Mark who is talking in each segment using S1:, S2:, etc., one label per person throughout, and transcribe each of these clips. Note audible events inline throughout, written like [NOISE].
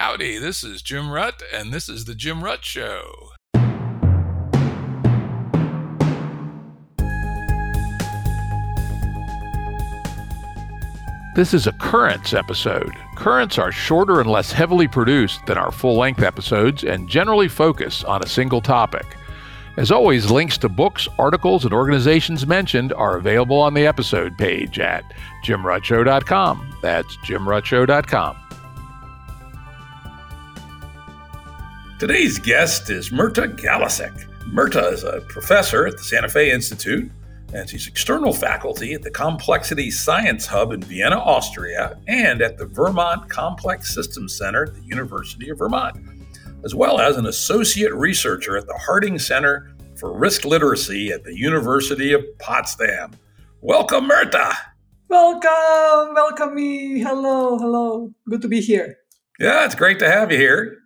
S1: Howdy, this is Jim Rutt, and this is The Jim Rutt Show. This is a Currents episode. Currents are shorter and less heavily produced than our full length episodes and generally focus on a single topic. As always, links to books, articles, and organizations mentioned are available on the episode page at jimruttshow.com. That's jimruttshow.com.
S2: Today's guest is Mirta Galesic. Mirta is a professor at the Santa Fe Institute and she's external faculty at the Complexity Science Hub in Vienna, Austria, and at the Vermont Complex Systems Center at the University of Vermont, as well as an associate researcher at the Harding Center for Risk Literacy at the University of Potsdam. Welcome, Mirta.
S3: Welcome, welcome me. Hello, hello. Good to be here.
S2: Yeah, it's great to have you here.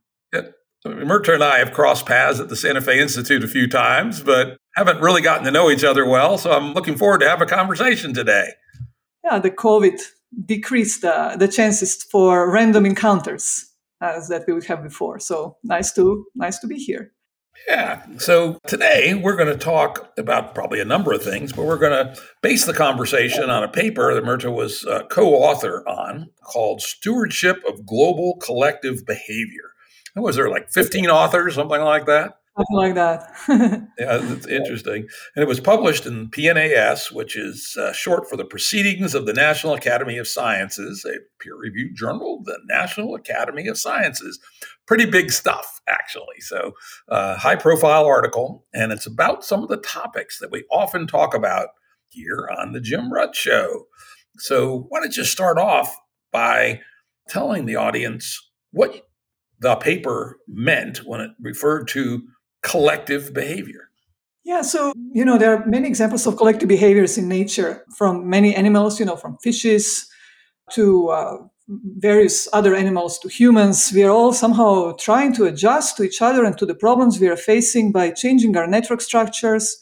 S2: Mirta and I have crossed paths at the Santa Fe Institute a few times, but haven't really gotten to know each other well. So I'm looking forward to have a conversation today.
S3: Yeah, the COVID decreased uh, the chances for random encounters as that we would have before. So nice to nice to be here.
S2: Yeah. So today we're going to talk about probably a number of things, but we're going to base the conversation on a paper that Mirta was uh, co-author on called "Stewardship of Global Collective Behavior." Was there like 15 authors, something like that?
S3: Something like that. [LAUGHS]
S2: yeah, it's interesting. And it was published in PNAS, which is uh, short for the Proceedings of the National Academy of Sciences, a peer reviewed journal, the National Academy of Sciences. Pretty big stuff, actually. So, uh, high profile article. And it's about some of the topics that we often talk about here on the Jim Rutt Show. So, why don't you start off by telling the audience what the paper meant when it referred to collective behavior.
S3: Yeah, so, you know, there are many examples of collective behaviors in nature from many animals, you know, from fishes to uh, various other animals to humans. We are all somehow trying to adjust to each other and to the problems we are facing by changing our network structures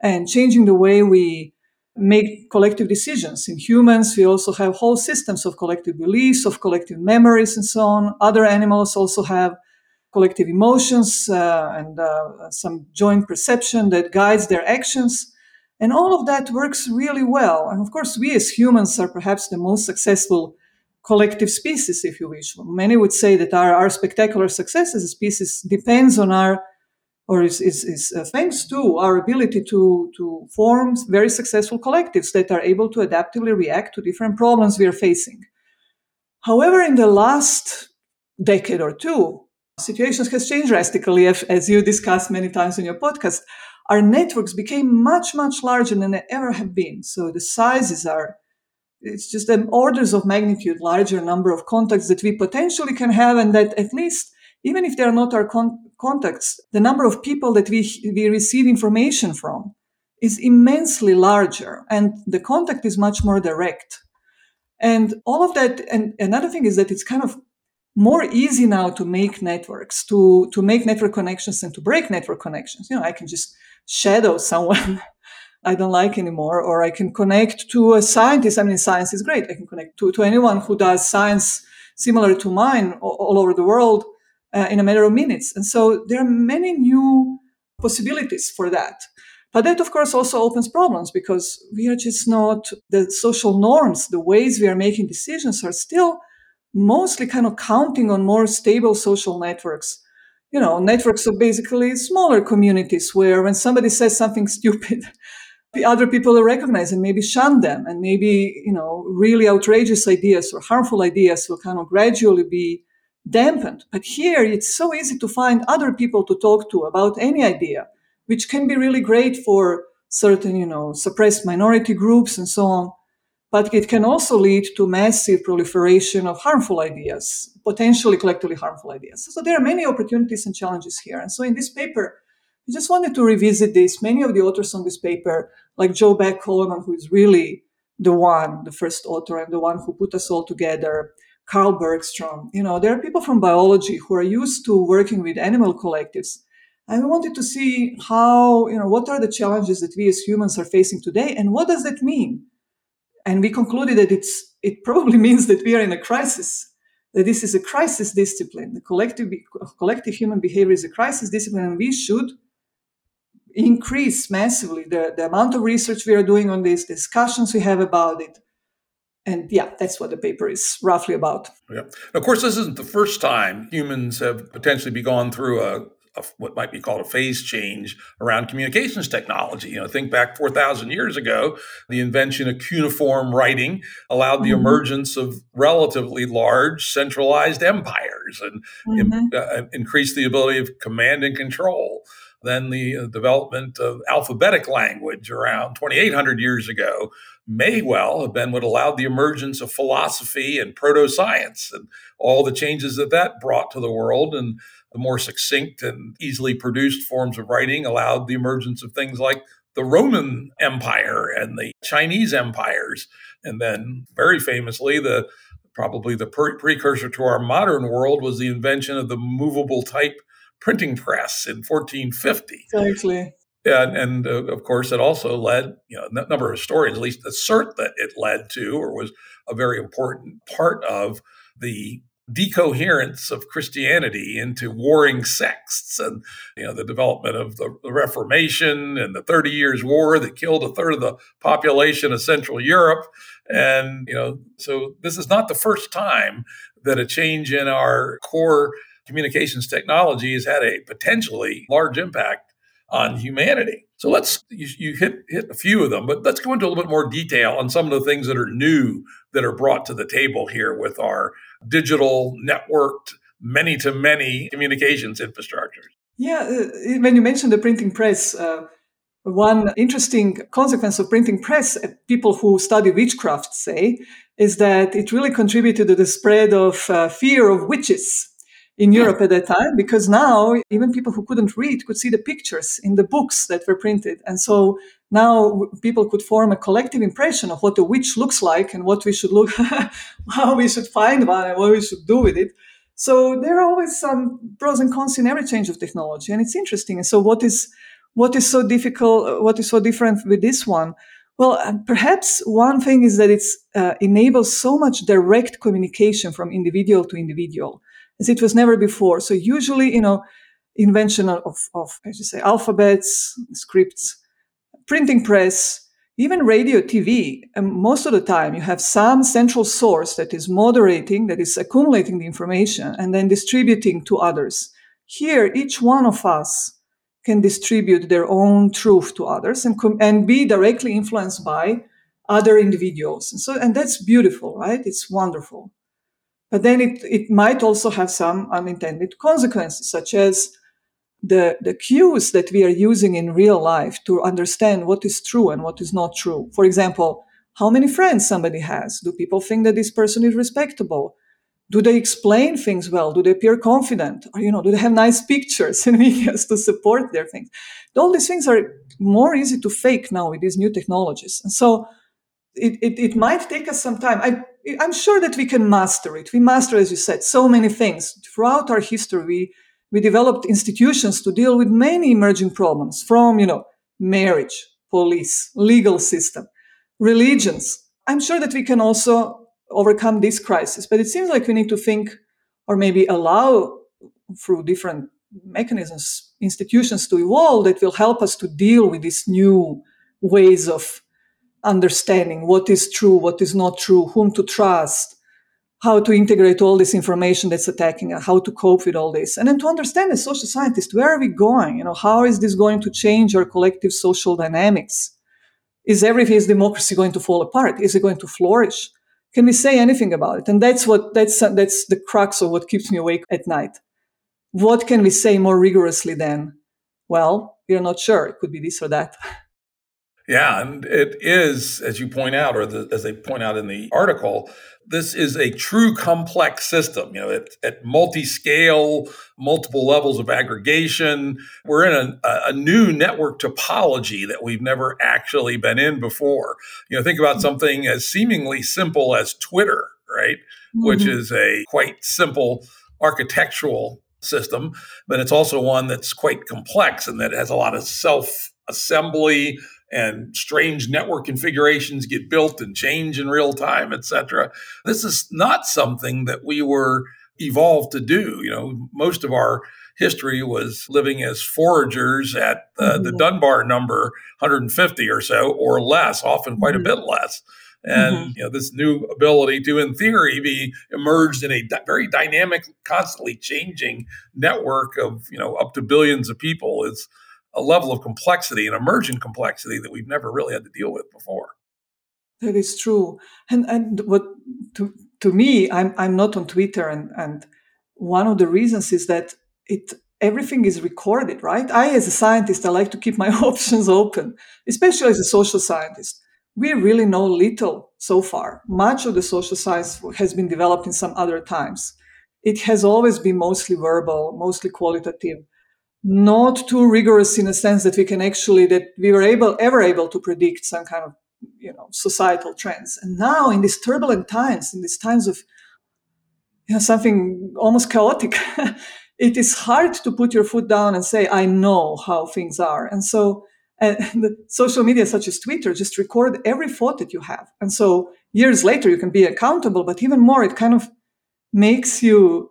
S3: and changing the way we make collective decisions. In humans, we also have whole systems of collective beliefs, of collective memories, and so on. Other animals also have collective emotions uh, and uh, some joint perception that guides their actions. And all of that works really well. And of course, we as humans are perhaps the most successful collective species, if you wish. Many would say that our, our spectacular success as a species depends on our or is, is, is uh, thanks to our ability to, to form very successful collectives that are able to adaptively react to different problems we are facing. However, in the last decade or two, situations has changed drastically, as you discussed many times in your podcast. Our networks became much, much larger than they ever have been. So the sizes are, it's just an orders of magnitude larger number of contacts that we potentially can have and that at least even if they are not our con- contacts, the number of people that we, we receive information from is immensely larger and the contact is much more direct. And all of that, and another thing is that it's kind of more easy now to make networks, to, to make network connections and to break network connections. You know, I can just shadow someone [LAUGHS] I don't like anymore, or I can connect to a scientist. I mean, science is great. I can connect to, to anyone who does science similar to mine all, all over the world uh, in a matter of minutes. And so there are many new possibilities for that. But that, of course, also opens problems because we are just not the social norms, the ways we are making decisions are still mostly kind of counting on more stable social networks. You know, networks of basically smaller communities where when somebody says something [LAUGHS] stupid, the other people recognize and maybe shun them. And maybe, you know, really outrageous ideas or harmful ideas will kind of gradually be dampened. But here it's so easy to find other people to talk to about any idea, which can be really great for certain, you know, suppressed minority groups and so on. But it can also lead to massive proliferation of harmful ideas, potentially collectively harmful ideas. So there are many opportunities and challenges here. And so in this paper, I just wanted to revisit this. Many of the authors on this paper, like Joe Bak-Coleman, who is really the one, the first author and the one who put us all together, Carl Bergstrom. You know, there are people from biology who are used to working with animal collectives. And we wanted to see how, you know, what are the challenges that we as humans are facing today and what does that mean? And we concluded that it's, it probably [LAUGHS] means that we are in a crisis. that this is a crisis discipline. The collective, collective human behavior is a crisis discipline, and we should increase massively the, the amount of research we are doing on this, discussions we have about it. And yeah, that's what the paper is roughly about.
S2: Yeah. Of course, this isn't the first time humans have potentially be gone through a a, what might be called a phase change around communications technology. You know, think back 4,000 years ago, the invention of cuneiform writing allowed the mm-hmm. emergence of relatively large centralized empires and mm-hmm. uh, increased the ability of command and control. Then the uh, development of alphabetic language around 2,800 years ago may well have been what allowed the emergence of philosophy and proto science and all the changes that that brought to the world. And the more succinct and easily produced forms of writing allowed the emergence of things like the Roman Empire and the Chinese empires. And then, very famously, the probably the pre- precursor to our modern world was the invention of the movable type printing press in 1450.
S3: Exactly.
S2: And, and uh, of course, it also led, you know, a number of historians at least assert that it led to or was a very important part of the decoherence of Christianity into warring sects and you know the development of the, the, Reformation and the Thirty Years' War that killed a third of the population of Central Europe. And you know so this is not the first time that a change in our core communications technology has had a potentially large impact on humanity. So let's you, you, hit hit a few of them, but let's go into a little bit more detail on some of the things that are new that are brought to the table here with our digital networked many to many communications infrastructures.
S3: Yeah, uh, when you mentioned the printing press, uh, one interesting consequence of printing press, uh, people who study witchcraft say, is that it really contributed to the spread of uh, fear of witches in Europe at that time, because now even people who couldn't read could see the pictures in the books that were printed. And so now people could form a collective impression of what a witch looks like and what we should look, [LAUGHS] how we should find one and what we should do with it. So there are always some pros and cons in every change of technology, and it's interesting. And so, what is what is so difficult? What is so different with this one? Well, uh, perhaps one thing is that it uh, enables so much direct communication from individual to individual as it was never before. So usually, you know, invention of, of as you say, alphabets, scripts, printing press, even radio, TV, and um, most of the time you have some central source that is moderating, that is accumulating the information and then distributing to others. Here, each one of us can distribute their own truth to others and, com- and be directly influenced by other individuals. And so, and that's beautiful, right? It's wonderful. But then it, it might also have some unintended consequences, such as the, the cues that we are using in real life to understand what is true and what is not true. For example, how many friends somebody has? Do people think that this person is respectable? Do they explain things well? Do they appear confident? Or, you know, do they have nice pictures and [LAUGHS] videos to support their things? All these things are more easy to fake now with these new technologies. And so it, it, it might take us some time. I, I'm sure that we can master it. We master, as you said, so many things. Throughout our history, we, we developed institutions to deal with many emerging problems from, you know, marriage, police, legal system, religions. I'm sure that we can also overcome this crisis, but it seems like we need to think or maybe allow through different mechanisms, institutions to evolve that will help us to deal with these new ways of understanding what is true, what is not true, whom to trust, how to integrate all this information that's attacking us, how to cope with all this. And then to understand as social scientists, where are we going? You know, how is this going to change our collective social dynamics? Is everything democracy going to fall apart? Is it going to flourish? Can we say anything about it? And that's what that's that's the crux of what keeps me awake at night. What can we say more rigorously than, well, we're not sure. It could be this or that. [LAUGHS]
S2: Yeah, and it is, as you point out, or the, as they point out in the article, this is a true complex system. You know, at, at multi-scale, multiple levels of aggregation, we're in a, a, new network topology that we've never actually been in before. You know, think about something as seemingly simple as Twitter, right? Mm-hmm. Which is a quite simple architectural system, but it's also one that's quite complex and that has a lot of self assembly and strange network configurations get built and change in real time, et cetera. This is not something that we were evolved to do. You know, most of our history was living as foragers at uh, mm-hmm. the Dunbar number 150 or so or less, often quite mm-hmm. a bit less. And mm-hmm. you know this new ability to, in theory, be emerged in a di- very dynamic, constantly changing network of you know up to billions of people is a level of complexity, an emergent complexity that we've never really had to deal with before.
S3: That is true, and and what to to me, I'm I'm not on Twitter, and and one of the reasons is that it everything is recorded, right? I, as a scientist, I like to keep my [LAUGHS] options open, especially as a social scientist. We really know little so far. Much of the social science has been developed in some other times. It has always been mostly verbal, mostly qualitative, not too rigorous in a sense that we can actually that we were able ever able to predict some kind of you know societal trends. And now in these turbulent times, in these times of you know something almost chaotic [LAUGHS] it is hard to put your foot down and say, I know how things are. And so [LAUGHS] and social media such as Twitter just record every thought that you have. And so years later, you can be accountable, but even more, it kind of makes you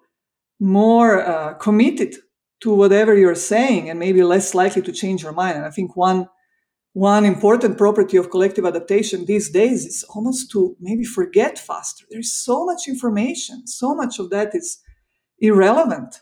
S3: more uh, committed to whatever you're saying and maybe less likely to change your mind. And I think one one important property of collective adaptation these days is almost to maybe forget faster. There's so much information, so much of that is irrelevant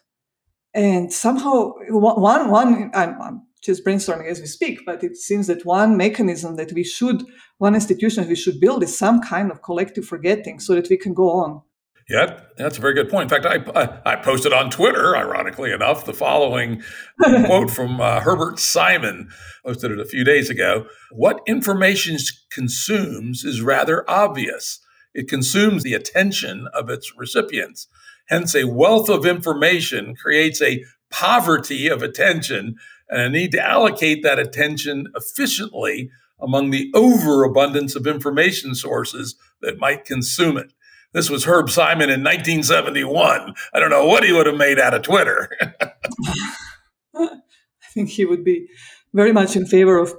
S3: and somehow one one I'm, I'm, just brainstorming as we speak but it seems that one mechanism that we should one institution we should build is some kind of collective forgetting so that we can go on
S2: yeah, that's a very good point. In fact, I, I, I posted on Twitter, ironically enough, the following [LAUGHS] quote from uh, Herbert Simon, posted it a few days ago. What information consumes is rather obvious. It consumes the attention of its recipients. Hence, a wealth of information creates a poverty of attention and a need to allocate that attention efficiently among the overabundance of information sources that might consume it. This was Herb Simon in 1971. I don't know what he would have made out of Twitter. [LAUGHS]
S3: I think he would be very much in favor of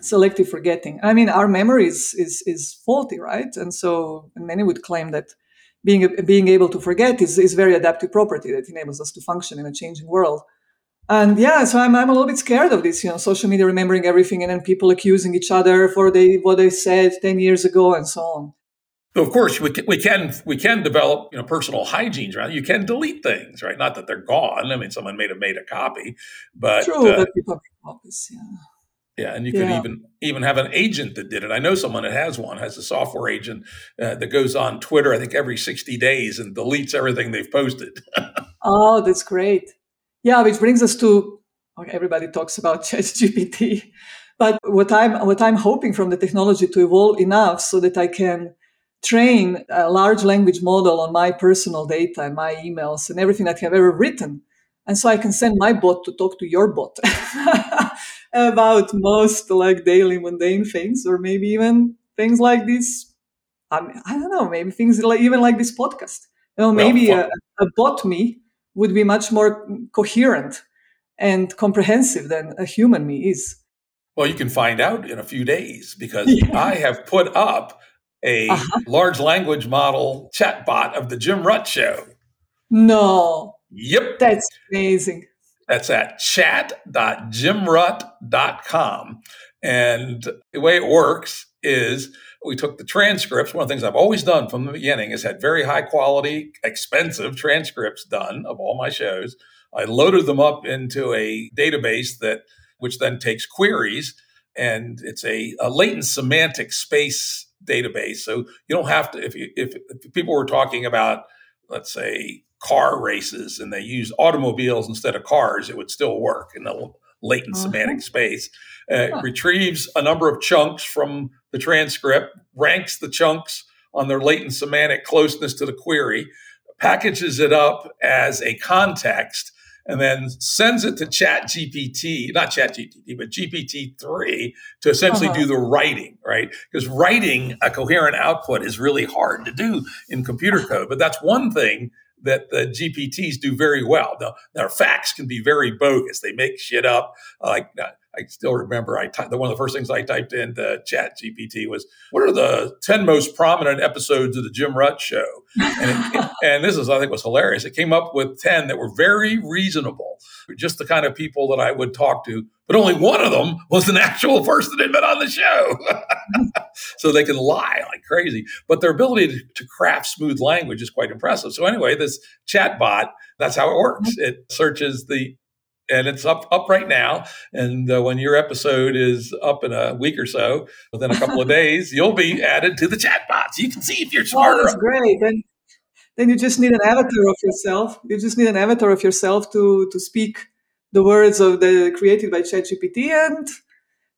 S3: selective forgetting. I mean, our memory is, is, is faulty, right? And so many would claim that being being able to forget is is very adaptive property that enables us to function in a changing world. And yeah, so I'm I'm a little bit scared of this, you know, social media remembering everything and then people accusing each other for they what they said ten years ago and so on.
S2: Of course, we can, we can we can develop you know personal hygiene, right? You can delete things, right? Not that they're gone. I mean, someone may have made a copy, but
S3: true, uh, but copies, yeah.
S2: Yeah, and you could even even have an agent that did it. I know someone that has one, has a software agent uh, that goes on Twitter, I think every 60 days and deletes everything they've posted. [LAUGHS]
S3: oh, that's great. Yeah, which brings us to okay, everybody talks about [LAUGHS] ChatGPT, but what I'm what I'm hoping from the technology to evolve enough so that I can train a large language model on my personal data and my emails and everything that I've ever written, and so I can send my bot to talk to your bot. [LAUGHS] about most like daily mundane things, or maybe even things like this. I, mean, I don't know, maybe things like even like this podcast. You know, maybe well, a, a bot me would be much more coherent and comprehensive than a human me is.
S2: Well, you can find out in a few days because [LAUGHS] yeah. I have put up a uh-huh. large language model chatbot of the Jim Rutt show.
S3: No.
S2: Yep.
S3: That's amazing.
S2: That's at chat.jimrutt.com. And the way it works is we took the transcripts. One of the things I've always done from the beginning is had very high quality, expensive transcripts done of all my shows. I loaded them up into a database that which then takes queries and it's a, a latent semantic space database. So you don't have to if you, if, if people were talking about let's say car races and they use automobiles instead of cars, it would still work in the latent uh-huh. semantic space. Uh, huh. Retrieves a number of chunks from the transcript, ranks the chunks on their latent semantic closeness to the query, packages it up as a context, and then sends it to Chat GPT, not Chat GPT, but GPT-3 to essentially uh-huh. do the writing, right? Because writing a coherent output is really hard to do in computer code. But that's one thing that the GPTs do very well. Now, their facts can be very bogus. They make shit up. Like I still remember I one of the first things I typed into Chat GPT was, "What are the ten most prominent episodes of the Jim Rutt Show?" And, it, [LAUGHS] and this is, I think, was hilarious. It came up with ten that were very reasonable, just the kind of people that I would talk to. But only one of them was an actual person that had been on the show, [LAUGHS] so they can lie like crazy. But their ability to, to craft smooth language is quite impressive. So anyway, this chat bot, that's how it works. Mm-hmm. It searches the and it's up up right now. And uh, when your episode is up in a week or so, within a couple of [LAUGHS] days, you'll be added to the chatbots. You can see if you're smarter.
S3: Oh, that's great. Then, then you just need an avatar of yourself. You just need an avatar of yourself to to speak the words of the created by ChatGPT, and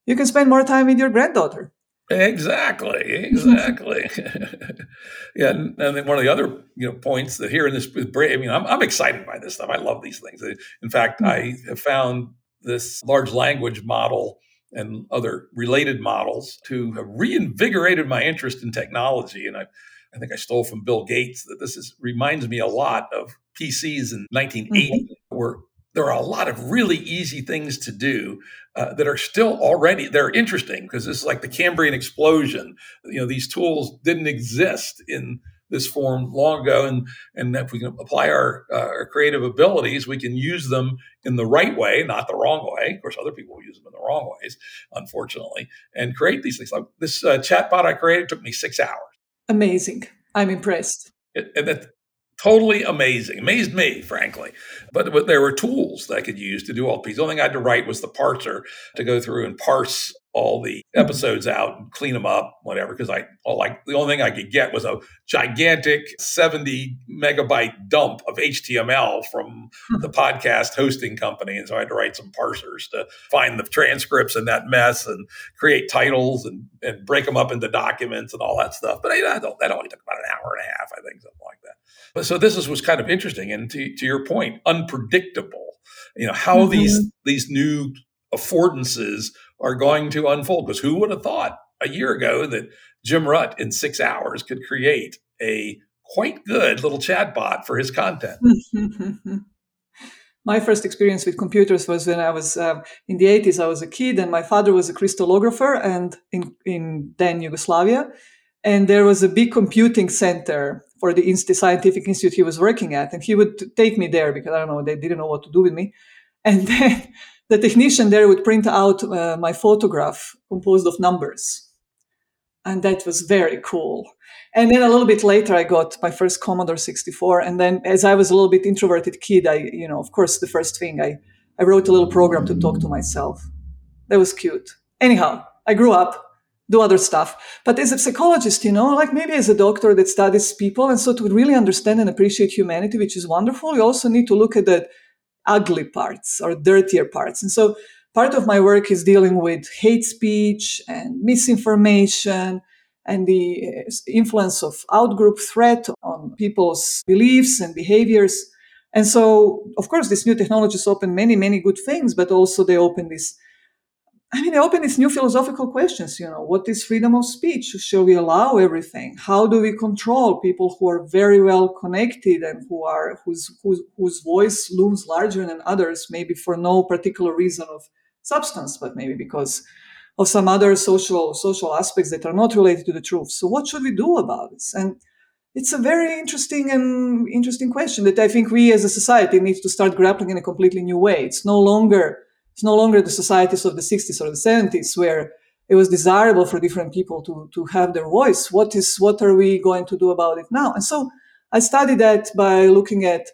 S3: you can spend more time with your granddaughter.
S2: Exactly, exactly. [LAUGHS] yeah, and then one of the other you know points that here in this, I mean, I'm, I'm excited by this stuff. I love these things. In fact, mm-hmm. I have found this large language model and other related models to have reinvigorated my interest in technology. And I, I think I stole from Bill Gates that this is reminds me a lot of PCs in 1980, mm-hmm. where there are a lot of really easy things to do uh, that are still already they're interesting because this is like the Cambrian explosion. You know, these tools didn't exist in this form long ago, and and if we can apply our, uh, our creative abilities, we can use them in the right way, not the wrong way. Of course, other people use them in the wrong ways, unfortunately, and create these things. Like this uh, chatbot I created took me six hours.
S3: Amazing! I'm impressed.
S2: It, and that totally amazing. Amazed me, frankly. But, but there were tools that I could use to do all these. The only thing I had to write was the parser to go through and parse all the mm-hmm. episodes out and clean them up, whatever. Because I all like the only thing I could get was a gigantic 70 megabyte dump of HTML from hmm. the podcast hosting company. And so I had to write some parsers to find the transcripts in that mess and create titles and, and break them up into documents and all that stuff. But I, I don't, that only took about an hour and a half, I think, something like that. But so this is, was kind of interesting. And to, to your point, unpredictable. You know, how mm-hmm. these these new affordances are going to unfold. Because who would have thought a year ago that Jim Rutt in six hours could create a quite good little chatbot for his content? [LAUGHS]
S3: my first experience with computers was when I was um, in the 80s. I was a kid, and my father was a crystallographer, and in in then Yugoslavia, and there was a big computing center for the scientific institute he was working at, and he would take me there because I don't know they didn't know what to do with me, and [LAUGHS] then the technician there would print out uh, my photograph composed of numbers. And that was very cool. And then a little bit later, I got my first Commodore 64. And then, as I was a little bit introverted kid, I, you know, of course, the first thing I, I wrote a little program to talk to myself. That was cute. Anyhow, I grew up, do other stuff. But as a psychologist, you know, like maybe as a doctor that studies people, and so to really understand and appreciate humanity, which is wonderful, you also need to look at the ugly parts or dirtier parts. And so part of my work is dealing with hate speech and misinformation and the uh, influence of outgroup threat on people's beliefs and behaviors. And so, of course, these new technologies open many, many good things, but also they open these I mean, they open these new philosophical questions. You know, what is freedom of speech? Shall we allow everything? How do we control people who are very well connected and who are whose whose, whose voice looms larger than others, maybe for no particular reason of substance, but maybe because of some other social social aspects that are not related to the truth. So, what should we do about this? And it's a very interesting and interesting question that I think we as a society need to start grappling in a completely new way. It's no longer it's no longer the societies of the 60s or the 70s where it was desirable for different people to, to have their voice. What is what are we going to do about it now? And so I studied that by looking at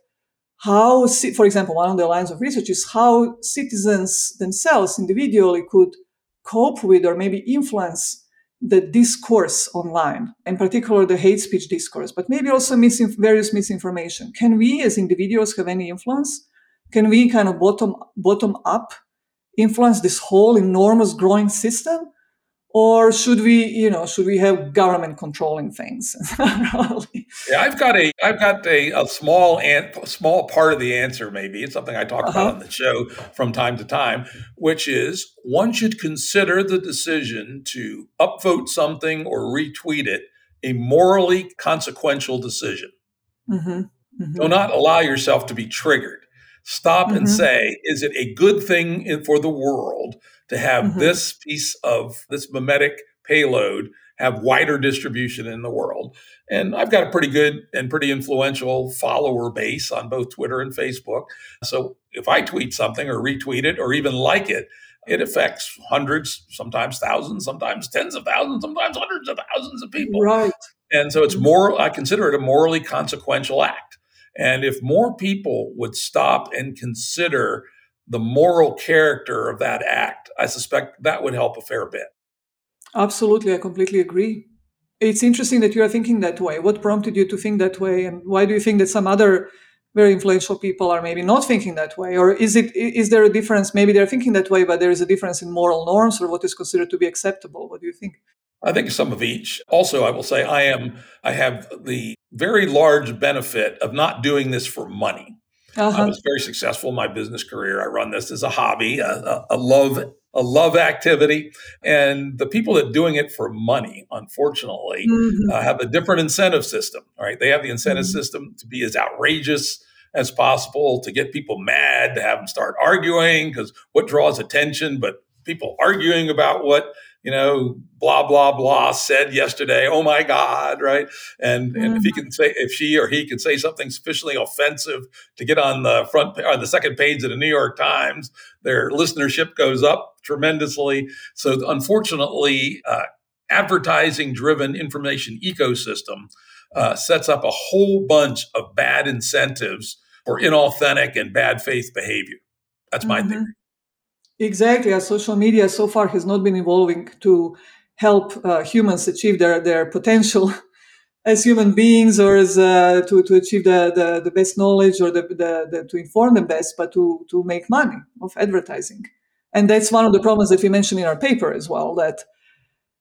S3: how, for example, one of the lines of research is how citizens themselves individually could cope with or maybe influence the discourse online, in particular the hate speech discourse, but maybe also misinf- various misinformation. Can we as individuals have any influence? Can we kind of bottom bottom up influence this whole enormous growing system? Or should we, you know, should we have government controlling things? [LAUGHS]
S2: yeah, I've got a, I've got a, a small and small part of the answer. Maybe it's something I talk uh-huh. about on the show from time to time, which is one should consider the decision to upvote something or retweet it a morally consequential decision. Mm-hmm. Mm-hmm. Do not allow yourself to be triggered stop mm-hmm. and say, is it a good thing for the world to have mm-hmm. this piece of this memetic payload have wider distribution in the world. And I've got a pretty good and pretty influential follower base on both Twitter and Facebook. So if I tweet something or retweet it or even like it, it affects hundreds, sometimes thousands, sometimes tens of thousands, sometimes hundreds of thousands of people.
S3: Right.
S2: And so it's mm-hmm. more, I consider it a morally consequential act. And if more people would stop and consider the moral character of that act, I suspect that would help a fair bit.
S3: Absolutely, I completely agree. It's interesting that you are thinking that way. What prompted you to think that way, and why do you think that some other very influential people are maybe not thinking that way, or is it is there a difference? Maybe they're thinking that way, but there is a difference in moral norms or what is considered to be acceptable. What do you think?
S2: I think some of each. Also, I will say I am I have the very large benefit of not doing this for money. Uh-huh. I was very successful in my business career. I run this as a hobby, a, a, a love a love activity. And the people that are doing it for money, unfortunately, mm-hmm. uh, have a different incentive system. Right? They have the incentive mm-hmm. system to be as outrageous as possible, to get people mad, to have them start arguing, because what draws attention but people arguing about what you know, blah, blah, blah said yesterday. Oh my God, right? And, mm-hmm. and if he mm-hmm. can say, if she or he can say something sufficiently offensive to get on the front or the second page of the New York Times, their listenership goes up tremendously. So unfortunately, uh, advertising driven information ecosystem uh, sets up a whole bunch of bad incentives for inauthentic and bad faith behavior. That's my mm-hmm. theory.
S3: Exactly. As social media so far has not been evolving to help uh, humans achieve their, their potential [LAUGHS] as human beings or as uh, to, to achieve the, the, the, best knowledge or the, the, the, to inform them best, but to, to make money of advertising. And that's one of the problems that we mentioned in our paper as well, that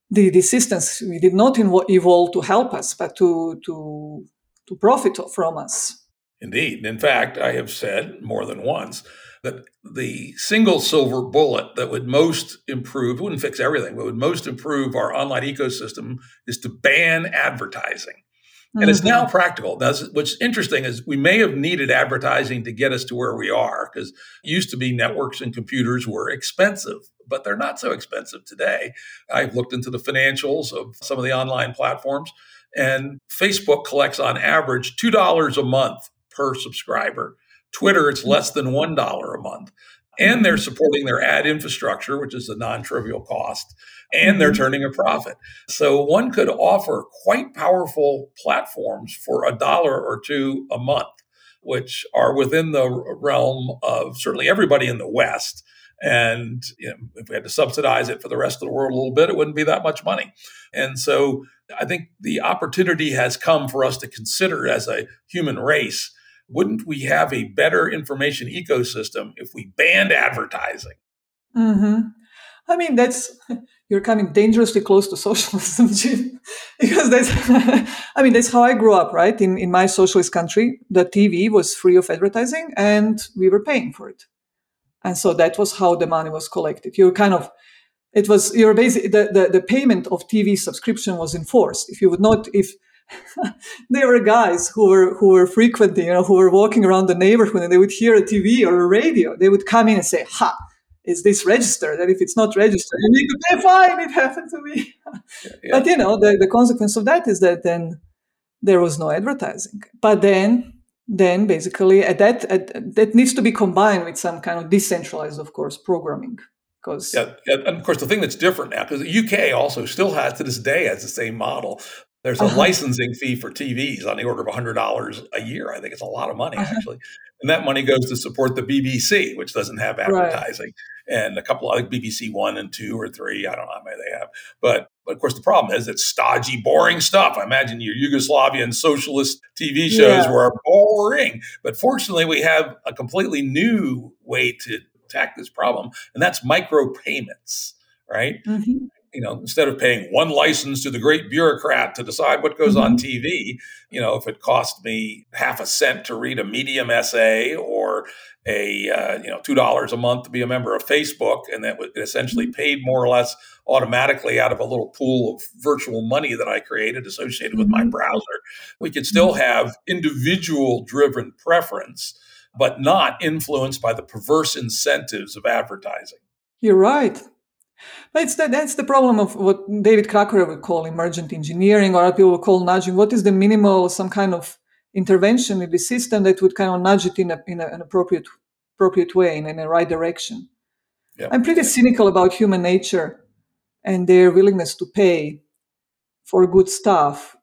S3: the, the systems we did not evolve to help us, but to, to, to profit from us.
S2: Indeed. In fact, I have said more than once that the single silver bullet that would most improve, wouldn't fix everything, but would most improve our online ecosystem is to ban advertising. Mm-hmm. And it's now mm-hmm. practical. Now, what's interesting is we may have needed advertising to get us to where we are because used to be networks and computers were expensive, but they're not so expensive today. I've looked into the financials of some of the online platforms, and Facebook collects on average $2 a month per subscriber. Twitter, it's less than $1 a month. And they're supporting their ad infrastructure, which is a non trivial cost, and they're mm-hmm. turning a profit. So one could offer quite powerful platforms for a dollar or two a month, which are within the realm of certainly everybody in the West. And you know, if we had to subsidize it for the rest of the world a little bit, it wouldn't be that much money. And so I think the opportunity has come for us to consider as a human race wouldn't we have a better information ecosystem if we banned advertising?
S3: Mm-hmm. I mean, that's [LAUGHS] you're coming dangerously close to [LAUGHS] socialism, Jim, [LAUGHS] because that's. I mean, that's how I grew up, right? In in my socialist country, the TV was free of advertising, and we were paying for it, and so that was how the money was collected. You're kind of it was your basic the, the, the payment of TV subscription was enforced. If you would not if [LAUGHS] there were guys who were who were frequenting, you know, who were walking around the neighborhood and they would hear a TV or a radio. They would come in and say, "Ha, is this registered?" And if it's not registered, you could say, "Fine, it happened to me." Yeah, [LAUGHS] yeah. But you know, the, the consequence of that is that then there was no advertising. But then then basically at that at, that needs to be combined with some kind of decentralized, of course, programming. Because
S2: yeah, and of course the thing that's different now, because the UK also still has to this day has the same model. There's a uh-huh. licensing fee for TVs on the order of $100 a year. I think it's a lot of money, uh-huh. actually. And that money goes to support the BBC, which doesn't have advertising, right. and a couple of like BBC One and Two or Three. I don't know how many they have. But, but of course, the problem is it's stodgy, boring stuff. I imagine your Yugoslavian socialist TV shows yeah. were boring. But fortunately, we have a completely new way to attack this problem, and that's micropayments right? Mm-hmm you know, instead of paying one license to the great bureaucrat to decide what goes mm-hmm. on TV, you know, if it cost me half a cent to read a Medium essay or a uh, you know two dollars a month to be a member of Facebook, and that would essentially mm-hmm. paid more or less automatically out of a little pool of virtual money that I created associated with my mm-hmm. browser, we could still mm-hmm. have individual driven preference, but not influenced by the perverse incentives of advertising.
S3: You're right. But it's the, that's the problem of what David Krakauer would call emergent engineering, or other people would call nudging. What is the minimal, some kind of intervention in the system that would kind of nudge it in, a, in a, an appropriate appropriate way and in the right direction? Yep. I'm pretty cynical about human nature and their willingness to pay for good stuff,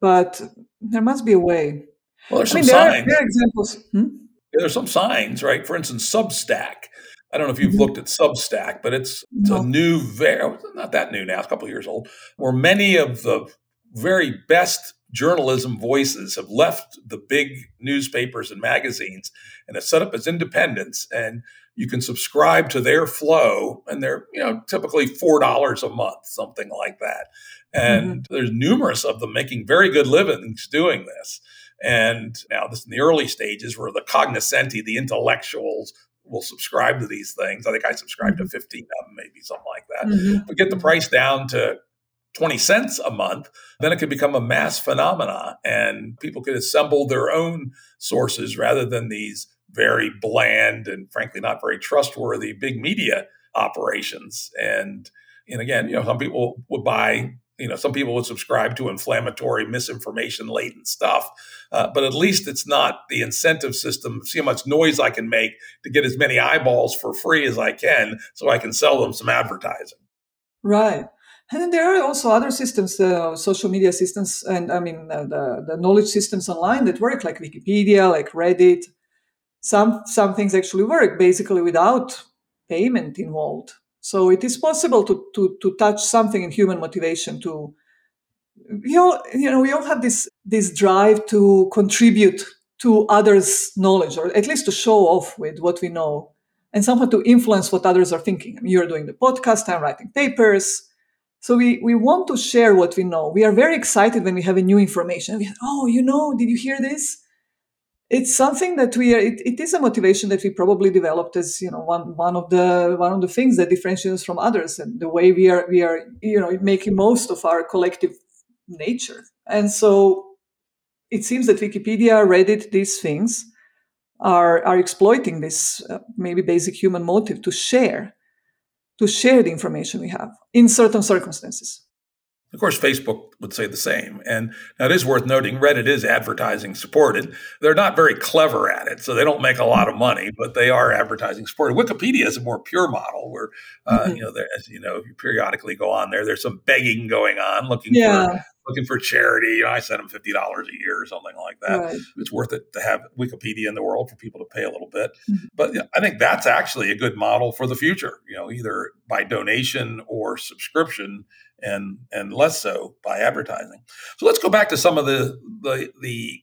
S3: but there must be a way.
S2: Well, there's I mean, some there signs. Are, there are examples. Hmm? Yeah, there's some signs, right? For instance, Substack. I don't know if you've mm-hmm. looked at Substack, but it's, it's a new, very not that new now, it's a couple of years old, where many of the very best journalism voices have left the big newspapers and magazines and have set up as independents and you can subscribe to their flow and they're you know typically four dollars a month something like that and mm-hmm. there's numerous of them making very good livings doing this and now this in the early stages where the cognoscenti the intellectuals will subscribe to these things i think i subscribe to mm-hmm. 15 of them maybe something like that mm-hmm. but get the price down to 20 cents a month, then it could become a mass phenomena and people could assemble their own sources rather than these very bland and frankly not very trustworthy big media operations. And and again, you know, some people would buy, you know, some people would subscribe to inflammatory, misinformation laden stuff. Uh, but at least it's not the incentive system. See how much noise I can make to get as many eyeballs for free as I can, so I can sell them some advertising.
S3: Right. And then there are also other systems, uh, social media systems, and I mean uh, the, the knowledge systems online that work, like Wikipedia, like Reddit, some some things actually work basically without payment involved. So it is possible to to to touch something in human motivation to you all you know we all have this this drive to contribute to others' knowledge or at least to show off with what we know and somehow to influence what others are thinking. I mean, you're doing the podcast, I'm writing papers. So we, we want to share what we know. We are very excited when we have a new information. We, oh, you know, did you hear this? It's something that we are it, it is a motivation that we probably developed as you know one one of the one of the things that differentiates us from others and the way we are we are you know making most of our collective nature. And so it seems that wikipedia reddit these things are are exploiting this uh, maybe basic human motive to share to share the information we have in certain circumstances
S2: of course, Facebook would say the same. And now it is worth noting Reddit is advertising supported. They're not very clever at it, so they don't make a lot of money, but they are advertising supported. Wikipedia is a more pure model where, uh, mm-hmm. you know, there, as you know, you periodically go on there, there's some begging going on, looking yeah. for looking for charity. You know, I send them fifty dollars a year or something like that. Right. It's worth it to have Wikipedia in the world for people to pay a little bit. Mm-hmm. But you know, I think that's actually a good model for the future. You know, either by donation or subscription, and and less so by advertising. So let's go back to some of the the the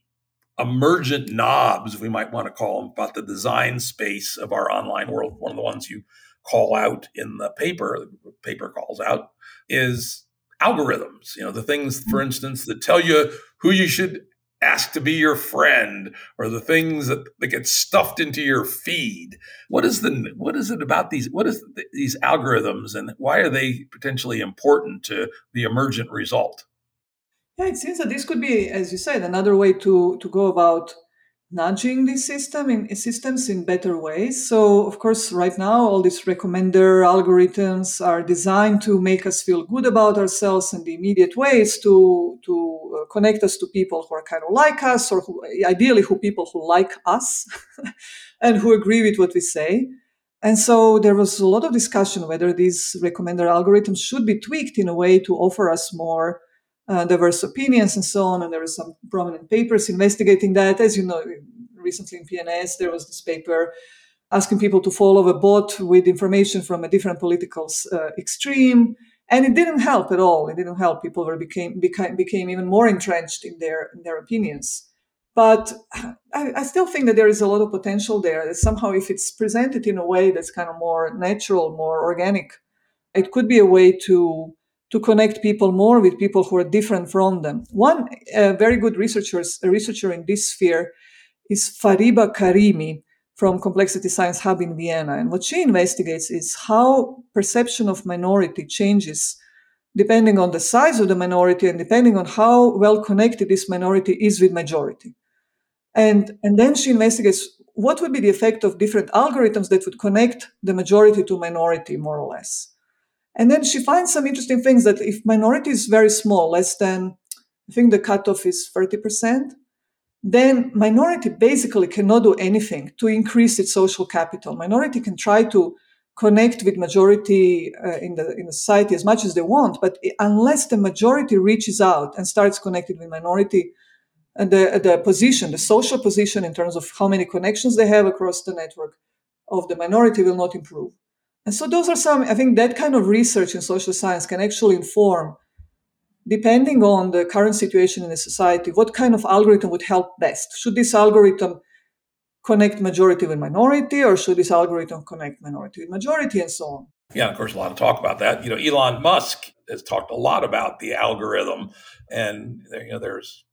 S2: emergent knobs we might want to call them about the design space of our online world. One of the ones you call out in the paper, the paper calls out, is algorithms, you know, the things, for mm-hmm. instance, that tell you who you should ask to be your friend or the things that, that get stuffed into your feed. What is the what is it about these what is the, these algorithms and why are they potentially important to the emergent result?
S3: Yeah, it seems that this could be, as you said, another way to to go about nudging the system in systems in better ways. So, of course, right now, all these recommender algorithms are designed to make us feel good about ourselves in the immediate ways to to uh, connect us to people who are kind of like us, or who, ideally, who people who like us [LAUGHS] and who agree with what we say. And so there was a lot of discussion whether these recommender algorithms should be tweaked in a way to offer us more uh, diverse opinions and so on. And there were some prominent papers investigating that. As you know, recently in PNAS, there was this paper asking people to follow a bot with information from a different political uh, extreme. And it didn't help at all. It didn't help. People were became became, became even more entrenched in their in their opinions. But I, I, still think that there is a lot of potential there. That somehow, if it's presented in a way that's kind of more natural, more organic, it could be a way to to connect people more with people who are different from them. One uh, very good researcher, a researcher in this sphere is Fariba Karimi from Complexity Science Hub in Vienna. And what she investigates is how perception of minority changes depending on the size of the minority and depending on how well connected this minority is with majority. And, and then she investigates what would be the effect of different algorithms that would connect the majority to minority more or less. And then she finds some interesting things that if minority is very small, less than, I think the cutoff is 30%, then minority basically cannot do anything to increase its social capital. Minority can try to connect with majority uh, in the in the society as much as they want, but unless the majority reaches out and starts connecting with minority, uh, the the position, the social position in terms of how many connections they have across the network of the minority will not improve. And so those are some, I think that kind of research in social science can actually inform, depending on the current situation in the society, what kind of algorithm would help best. Should this algorithm connect majority with minority, or should this algorithm connect minority with majority, and so on?
S2: Yeah, of course, a lot of talk about that. You know, Elon Musk has talked a lot about the algorithm, and you know, there's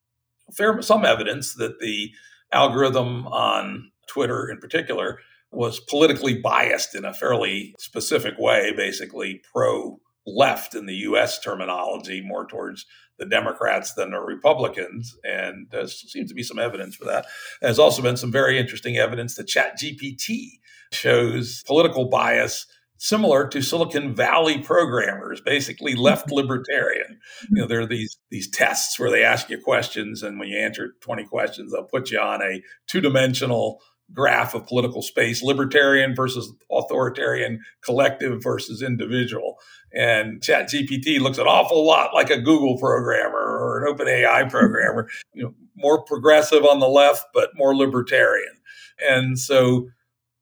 S2: fair some evidence that the algorithm on Twitter, in particular, was politically biased in a fairly specific way, basically pro left in the US terminology, more towards the Democrats than the Republicans. And there seems to be some evidence for that. There's also been some very interesting evidence that ChatGPT shows political bias similar to Silicon Valley programmers, basically left mm-hmm. libertarian. You know, there are these these tests where they ask you questions, and when you answer 20 questions, they'll put you on a two-dimensional graph of political space libertarian versus authoritarian, collective versus individual. And ChatGPT looks an awful lot like a Google programmer or an OpenAI [LAUGHS] programmer, you know, more progressive on the left, but more libertarian. And so,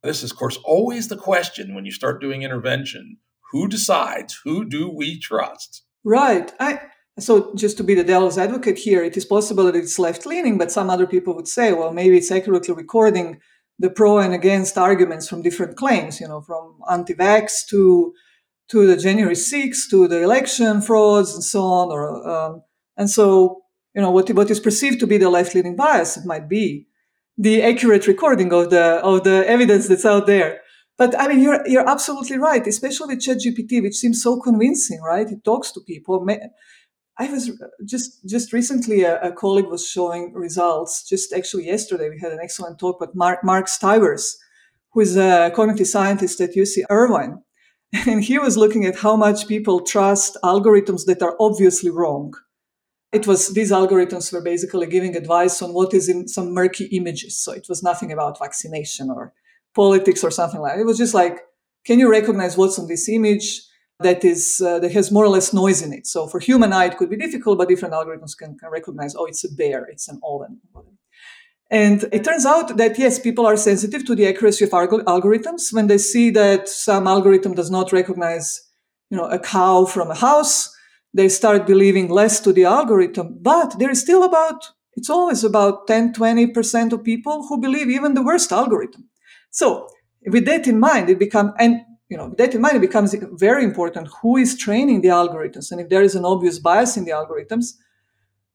S2: this is, of course, always the question when you start doing intervention who decides? Who do we trust?
S3: Right. I, so, just to be the devil's advocate here, it is possible that it's left leaning, but some other people would say, well, maybe it's accurately recording the pro and against arguments from different claims, you know, from anti-vax to to the January 6th to the election frauds and so on. Or um, and so you know what what is perceived to be the left-leaning bias it might be the accurate recording of the of the evidence that's out there. But I mean, you're you're absolutely right, especially with ChatGPT, which seems so convincing, right? It talks to people. I was uh, just just recently a, a, colleague was showing results. Just actually yesterday, we had an excellent talk with Mark, Mark Steyvers, who is a cognitive scientist at UC Irvine, [LAUGHS] and he was looking at how much people trust algorithms that are obviously wrong. It was these algorithms were basically giving advice on what is in some murky images. So it was nothing about vaccination or politics or something like that. It was just like, can you recognize what's on this image? That is uh, that has more or less noise in it. So for human eye, it could be difficult, but different algorithms can, can recognize, oh, it's a bear, it's an oven. And it turns out that yes, people are sensitive to the accuracy of alg- algorithms when they see that some algorithm does not recognize, you know, a cow from a house. They start believing less to the algorithm, but there is still about it's always about 10, 20% of people who believe even the worst algorithm. So with that in mind, it become and you know mind it becomes very important who is training the algorithms. And if there is an obvious bias in the algorithms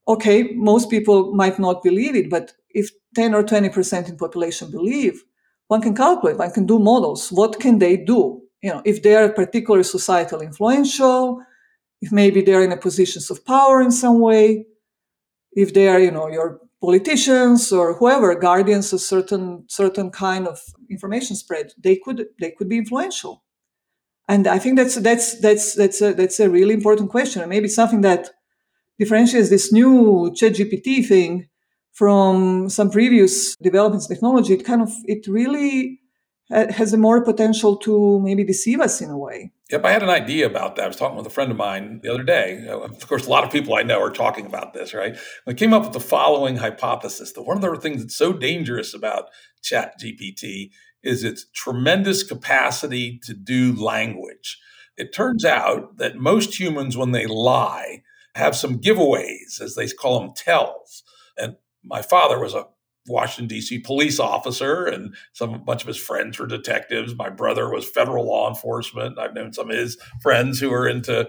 S3: okay most people might not believe it but if 10 or 20% in population believe one can calculate one can do models. What can they do? You know if they are particularly societal influential if maybe they're in a positions of power in some way if they are you know your politicians or whoever guardians of certain certain kind of information spread they could they could be influential and I think that's that's that's that's a, that's a really important question, and maybe something that differentiates this new ChatGPT thing from some previous developments technology. It kind of it really has a more potential to maybe deceive us in a way.
S2: Yep, I had an idea about that. I was talking with a friend of mine the other day. Uh, of course, a lot of people I know are talking about this, right? I came up with the following hypothesis that one of the things that's so dangerous about Chat GPT is its tremendous capacity to do language. It turns out that most humans, when they lie, have some giveaways, as they call them, tells. And my father was a Washington D.C. police officer, and some a bunch of his friends were detectives. My brother was federal law enforcement. I've known some of his friends who are into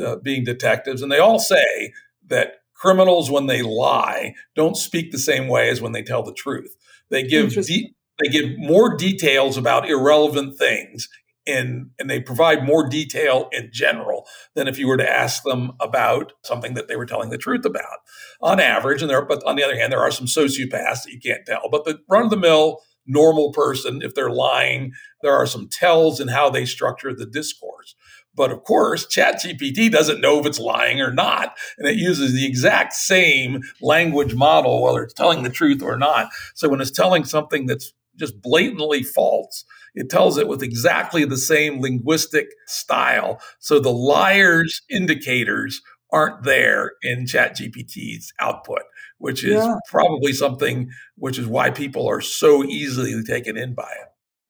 S2: uh, being detectives, and they all say that criminals, when they lie, don't speak the same way as when they tell the truth. They give de- they give more details about irrelevant things in, and they provide more detail in general than if you were to ask them about something that they were telling the truth about on average. And there, but on the other hand, there are some sociopaths that you can't tell. But the run of the mill normal person, if they're lying, there are some tells in how they structure the discourse. But of course, ChatGPT doesn't know if it's lying or not. And it uses the exact same language model, whether it's telling the truth or not. So when it's telling something that's just blatantly false, it tells it with exactly the same linguistic style. So the liar's indicators aren't there in ChatGPT's output, which is yeah. probably something which is why people are so easily taken in by it.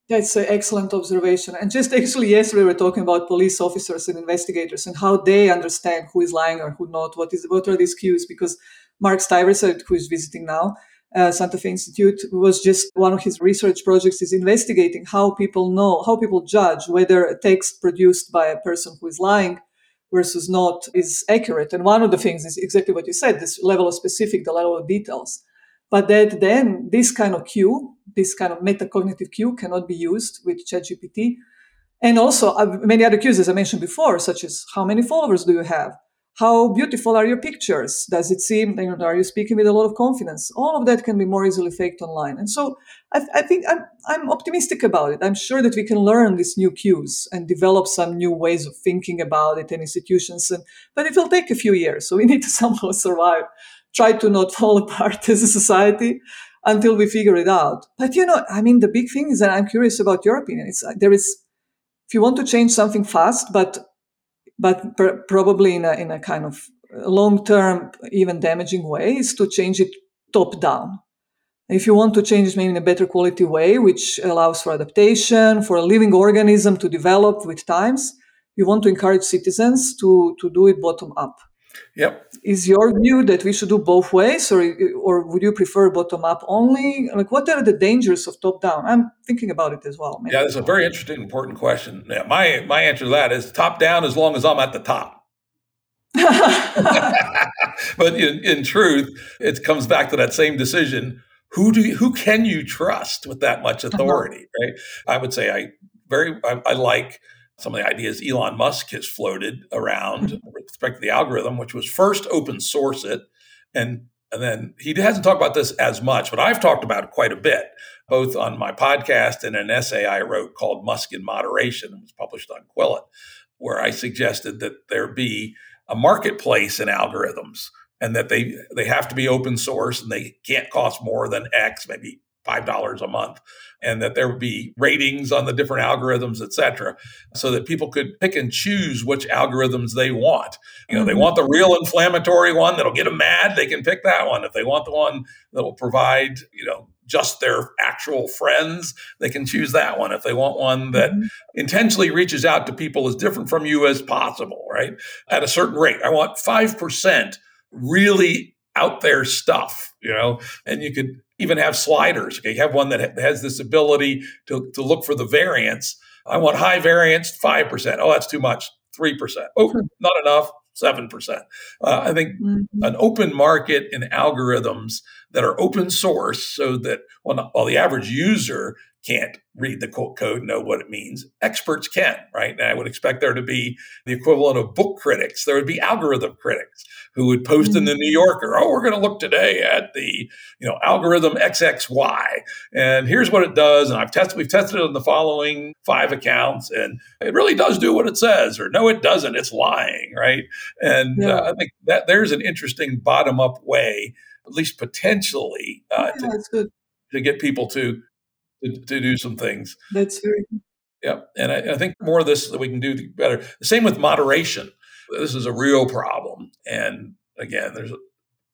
S3: That's an excellent observation. And just actually yesterday we were talking about police officers and investigators and how they understand who is lying or who not. What is what are these cues? Because Mark Steyvers, who is visiting now, uh, Santa Fe Institute was just one of his research projects is investigating how people know, how people judge whether a text produced by a person who is lying versus not is accurate. And one of the things is exactly what you said, this level of specific, the level of details. But that then this kind of cue, this kind of metacognitive cue cannot be used with ChatGPT. And also uh, many other cues, as I mentioned before, such as how many followers do you have? How beautiful are your pictures? Does it seem, you know, are you speaking with a lot of confidence? All of that can be more easily faked online. And so I, I think I'm, I'm optimistic about it. I'm sure that we can learn these new cues and develop some new ways of thinking about it in institutions. And, but it will take a few years. So we need to [LAUGHS] somehow survive try to not fall apart as a society until we figure it out. But you know, I mean, the big thing is that I'm curious about your opinion. It's uh, there is, if you want to change something fast, but but pr- probably in a in a kind of long term, even damaging way, is to change it top down. If you want to change it maybe in a better quality way, which allows for adaptation, for a living organism to develop with times, you want to encourage citizens to to do it bottom up.
S2: Yep.
S3: Is your view that we should do both ways, or or would you prefer bottom up only? Like, what are the dangers of top down? I'm thinking about it as well.
S2: Maybe. Yeah, that's a very interesting, important question. Yeah, my my answer to that is top down as long as I'm at the top. [LAUGHS] but in, in truth, it comes back to that same decision. Who do you, who can you trust with that much uh-huh. authority? Uh-huh. Right. I would say I very I, I like some of the ideas Elon Musk has floated around mm-hmm. with respect to the algorithm, which was first open source it. And, and then he hasn't talked about this as much, but I've talked about it quite a bit, both on my podcast and an essay I wrote called Musk and Moderation. It was published on Quillette, where I suggested that there be a marketplace in algorithms and that they they have to be open source and they can't cost more than X, maybe $5 a month and that there would be ratings on the different algorithms et cetera so that people could pick and choose which algorithms they want you know mm-hmm. they want the real inflammatory one that'll get them mad they can pick that one if they want the one that'll provide you know just their actual friends, they can choose that one. If they want one that mm-hmm. intentionally reaches out to people as different from you as possible, right? At a certain rate. I want 5% really out there stuff, you know, and you could even have sliders. Okay, you have one that has this ability to, to look for the variance. I want high variance, 5%. Oh, that's too much, 3%. Oh, hmm. not enough, 7%. Uh, I think mm-hmm. an open market in algorithms that are open source so that while, while the average user can't read the code, know what it means. Experts can, right? And I would expect there to be the equivalent of book critics. There would be algorithm critics who would post mm-hmm. in the New Yorker, "Oh, we're going to look today at the you know algorithm XXY, and here's what it does." And I've tested, we've tested it on the following five accounts, and it really does do what it says, or no, it doesn't. It's lying, right? And uh, yeah. uh, I think that there's an interesting bottom up way, at least potentially, uh, yeah, to, to get people to to, to do some things.
S3: That's very
S2: Yeah, And I, I, think more of this that we can do better. The same with moderation. This is a real problem. And again, there's a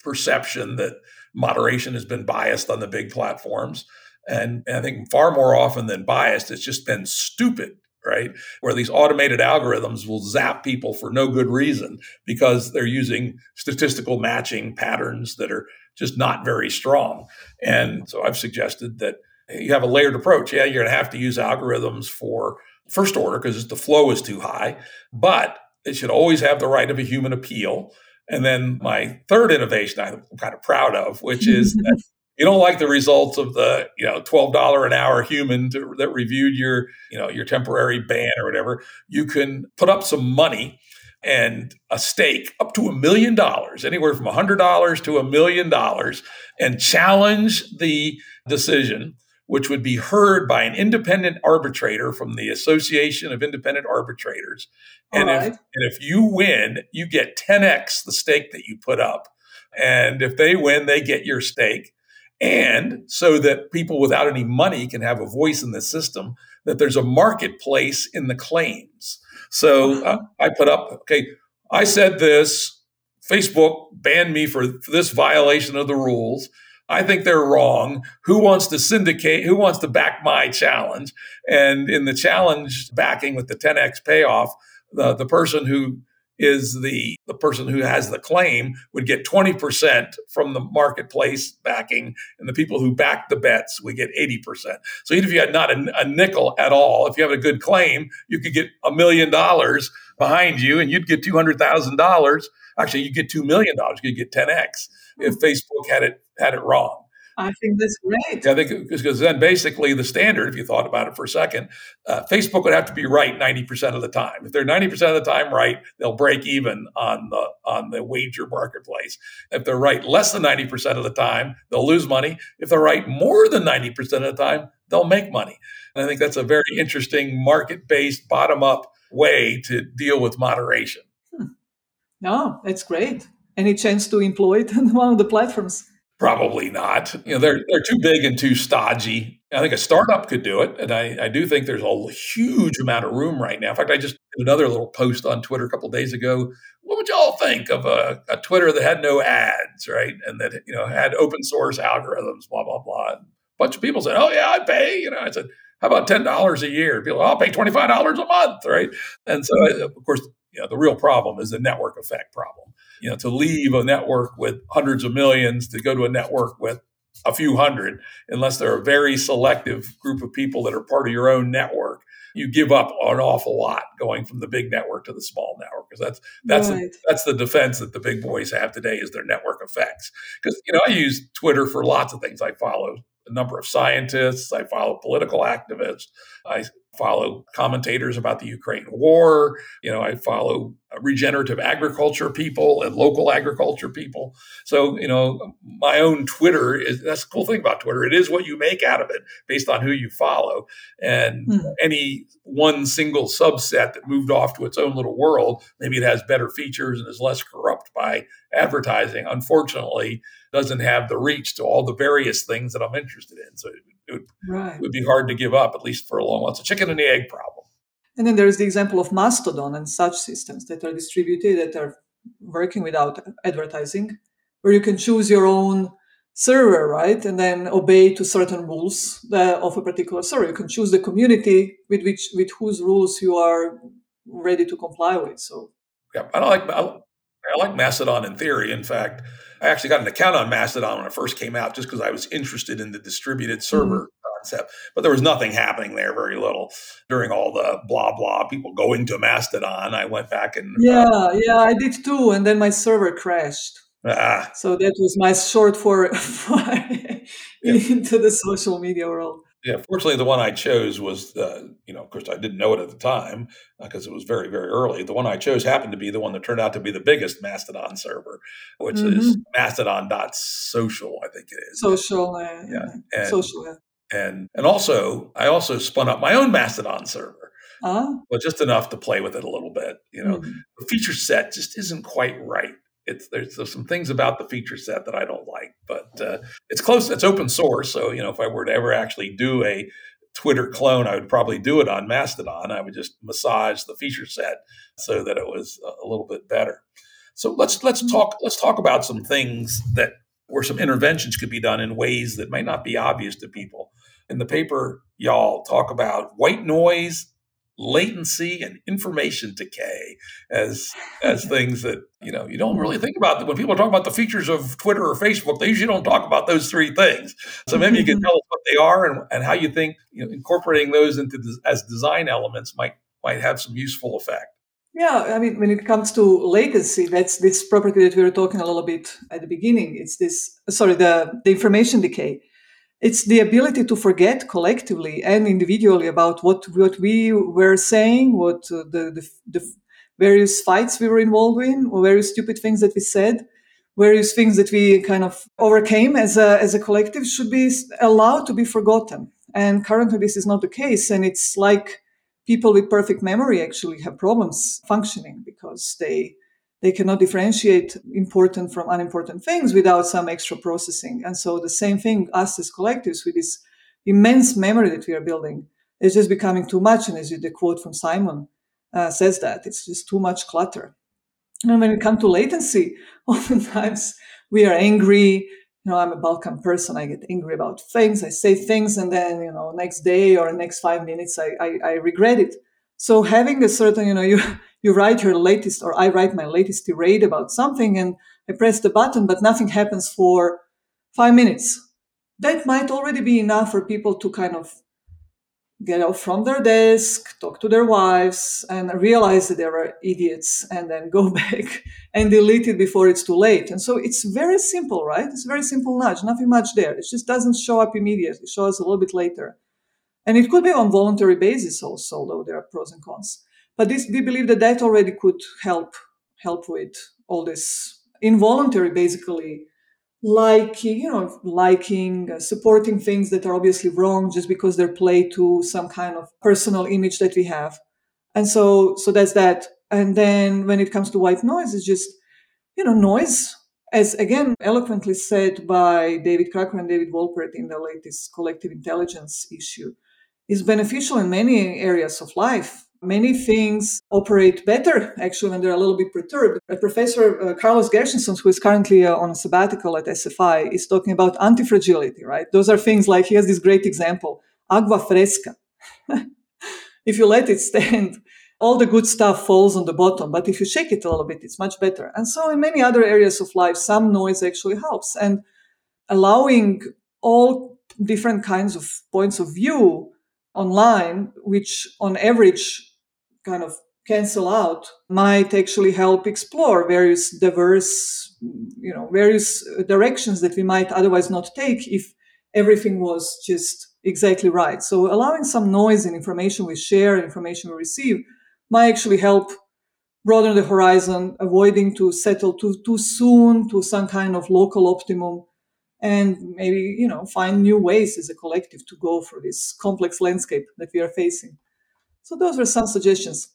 S2: perception that moderation has been biased on the big platforms. And, and I think far more often than biased, it's just been stupid right? Where these automated algorithms will zap people for no good reason because they're using statistical matching patterns that are just not very strong. And so I've suggested that you have a layered approach. Yeah, you're going to have to use algorithms for first order because the flow is too high, but it should always have the right of a human appeal. And then my third innovation I'm kind of proud of, which is [LAUGHS] that you don't like the results of the you know twelve dollar an hour human to, that reviewed your you know your temporary ban or whatever. You can put up some money and a stake up to a million dollars, anywhere from a hundred dollars to a million dollars, and challenge the decision which would be heard by an independent arbitrator from the Association of Independent Arbitrators. And, if, and if you win, you get 10x the stake that you put up. And if they win, they get your stake. And so that people without any money can have a voice in the system, that there's a marketplace in the claims. So uh, I put up, okay, I said this. Facebook banned me for, for this violation of the rules. I think they're wrong. Who wants to syndicate? Who wants to back my challenge? And in the challenge backing with the 10x payoff, the, the person who is the, the person who has the claim would get 20% from the marketplace backing, and the people who back the bets would get 80%. So even if you had not a, a nickel at all, if you have a good claim, you could get a million dollars behind you and you'd get $200,000. Actually, you get $2 million, you get 10x if Facebook had it had it wrong.
S3: I think that's great.
S2: I think because then basically the standard, if you thought about it for a second, uh, Facebook would have to be right ninety percent of the time. If they're ninety percent of the time right, they'll break even on the on the wager marketplace. If they're right less than ninety percent of the time, they'll lose money. If they're right more than ninety percent of the time, they'll make money. And I think that's a very interesting market based bottom up way to deal with moderation. Hmm.
S3: No, it's great. Any chance to employ it [LAUGHS] on one of the platforms?
S2: Probably not. You know, they're they're too big and too stodgy. I think a startup could do it, and I, I do think there's a huge amount of room right now. In fact, I just did another little post on Twitter a couple days ago. What would y'all think of a, a Twitter that had no ads, right, and that you know had open source algorithms, blah blah blah. And a bunch of people said, "Oh yeah, I'd pay." You know, I said, "How about ten dollars a year?" People, I'll pay twenty five dollars a month, right? And so, of course, you know, the real problem is the network effect problem you know, to leave a network with hundreds of millions to go to a network with a few hundred, unless they're a very selective group of people that are part of your own network, you give up an awful lot going from the big network to the small network because that's that's right. the, that's the defense that the big boys have today is their network effects. Because you know, I use Twitter for lots of things. I follow a number of scientists. I follow political activists. I follow commentators about the Ukraine war. You know, I follow regenerative agriculture people and local agriculture people. So, you know, my own Twitter is that's the cool thing about Twitter. It is what you make out of it based on who you follow. And hmm. any one single subset that moved off to its own little world, maybe it has better features and is less corrupt by advertising. Unfortunately, doesn't have the reach to all the various things that I'm interested in. So it would, right. it would be hard to give up, at least for a long while. It's a chicken and the egg problem.
S3: And then there's the example of Mastodon and such systems that are distributed that are working without advertising, where you can choose your own server, right, and then obey to certain rules of a particular server. You can choose the community with which with whose rules you are ready to comply with. So,
S2: yeah, I don't like I, I like Mastodon in theory. In fact, I actually got an account on Mastodon when it first came out just because I was interested in the distributed mm-hmm. server concept. But there was nothing happening there, very little during all the blah blah people going to Mastodon. I went back and
S3: yeah, uh, yeah, I did too, and then my server crashed. Ah. So that was my short for, [LAUGHS] for yeah. [LAUGHS] into the social media world.
S2: Yeah, fortunately, the one I chose was, uh, you know, of course, I didn't know it at the time because uh, it was very, very early. The one I chose happened to be the one that turned out to be the biggest Mastodon server, which mm-hmm. is mastodon.social, I think it is.
S3: Social, uh, yeah, and, social.
S2: And and also, I also spun up my own Mastodon server, uh-huh. but just enough to play with it a little bit. You know, mm-hmm. the feature set just isn't quite right it's there's, there's, some things about the feature set that I don't like, but uh, it's close. It's open source, so you know if I were to ever actually do a Twitter clone, I would probably do it on Mastodon. I would just massage the feature set so that it was a little bit better. So let's let's mm-hmm. talk let's talk about some things that where some interventions could be done in ways that might not be obvious to people. In the paper, y'all talk about white noise latency and information decay as as things that you know you don't really think about. When people talk about the features of Twitter or Facebook they usually don't talk about those three things. So maybe you can mm-hmm. tell us what they are and, and how you think you know, incorporating those into as design elements might might have some useful effect.
S3: Yeah, I mean, when it comes to latency, that's this property that we were talking a little bit at the beginning. It's this, sorry, the, the information decay it's the ability to forget collectively and individually about what what we were saying, what uh, the, the, the various fights we were involved in, or various stupid things that we said, various things that we kind of overcame as a as a collective should be allowed to be forgotten. And currently, this is not the case. And it's like people with perfect memory actually have problems functioning because they they cannot differentiate important from unimportant things without some extra processing. And so the same thing, us as collectives, with this immense memory that we are building, is just becoming too much. And as the quote from Simon uh, says that, it's just too much clutter. And when it comes to latency, [LAUGHS] oftentimes we are angry. You know, I'm a Balkan person. I get angry about things. I say things, and then you know, next day or next five minutes, I, I, I regret it. So having a certain, you know, [LAUGHS] you you write your latest, or I write my latest tirade about something, and I press the button, but nothing happens for five minutes. That might already be enough for people to kind of get out from their desk, talk to their wives, and realize that they are idiots, and then go [LAUGHS] back and delete it before it's too late. And so it's very simple, right? It's very simple nudge, nothing much there. It just doesn't show up immediately, it shows a little bit later. And it could be on voluntary basis also, although there are pros and cons. But this, we believe that that already could help help with all this involuntary, basically liking, you know, liking, uh, supporting things that are obviously wrong just because they're play to some kind of personal image that we have. And so, so that's that. And then when it comes to white noise, it's just, you know, noise, as again eloquently said by David Krakauer and David Wolpert in the latest collective intelligence issue, is beneficial in many areas of life many things operate better actually when they're a little bit perturbed. A professor uh, Carlos Gershenson, who is currently uh, on a sabbatical at SFI, is talking about antifragility, right? Those are things like he has this great example agua fresca. [LAUGHS] if you let it stand, all the good stuff falls on the bottom, but if you shake it a little bit, it's much better. And so, in many other areas of life, some noise actually helps. And allowing all different kinds of points of view online, which on average kind of cancel out might actually help explore various diverse you know various uh, directions that we might otherwise not take if everything was just exactly right. So allowing some noise in information we share information we receive might actually help broaden the horizon avoiding to settle too, too soon to some kind of local optimum and maybe you know find new ways as a collective to go for this complex landscape that we are facing so those were some suggestions.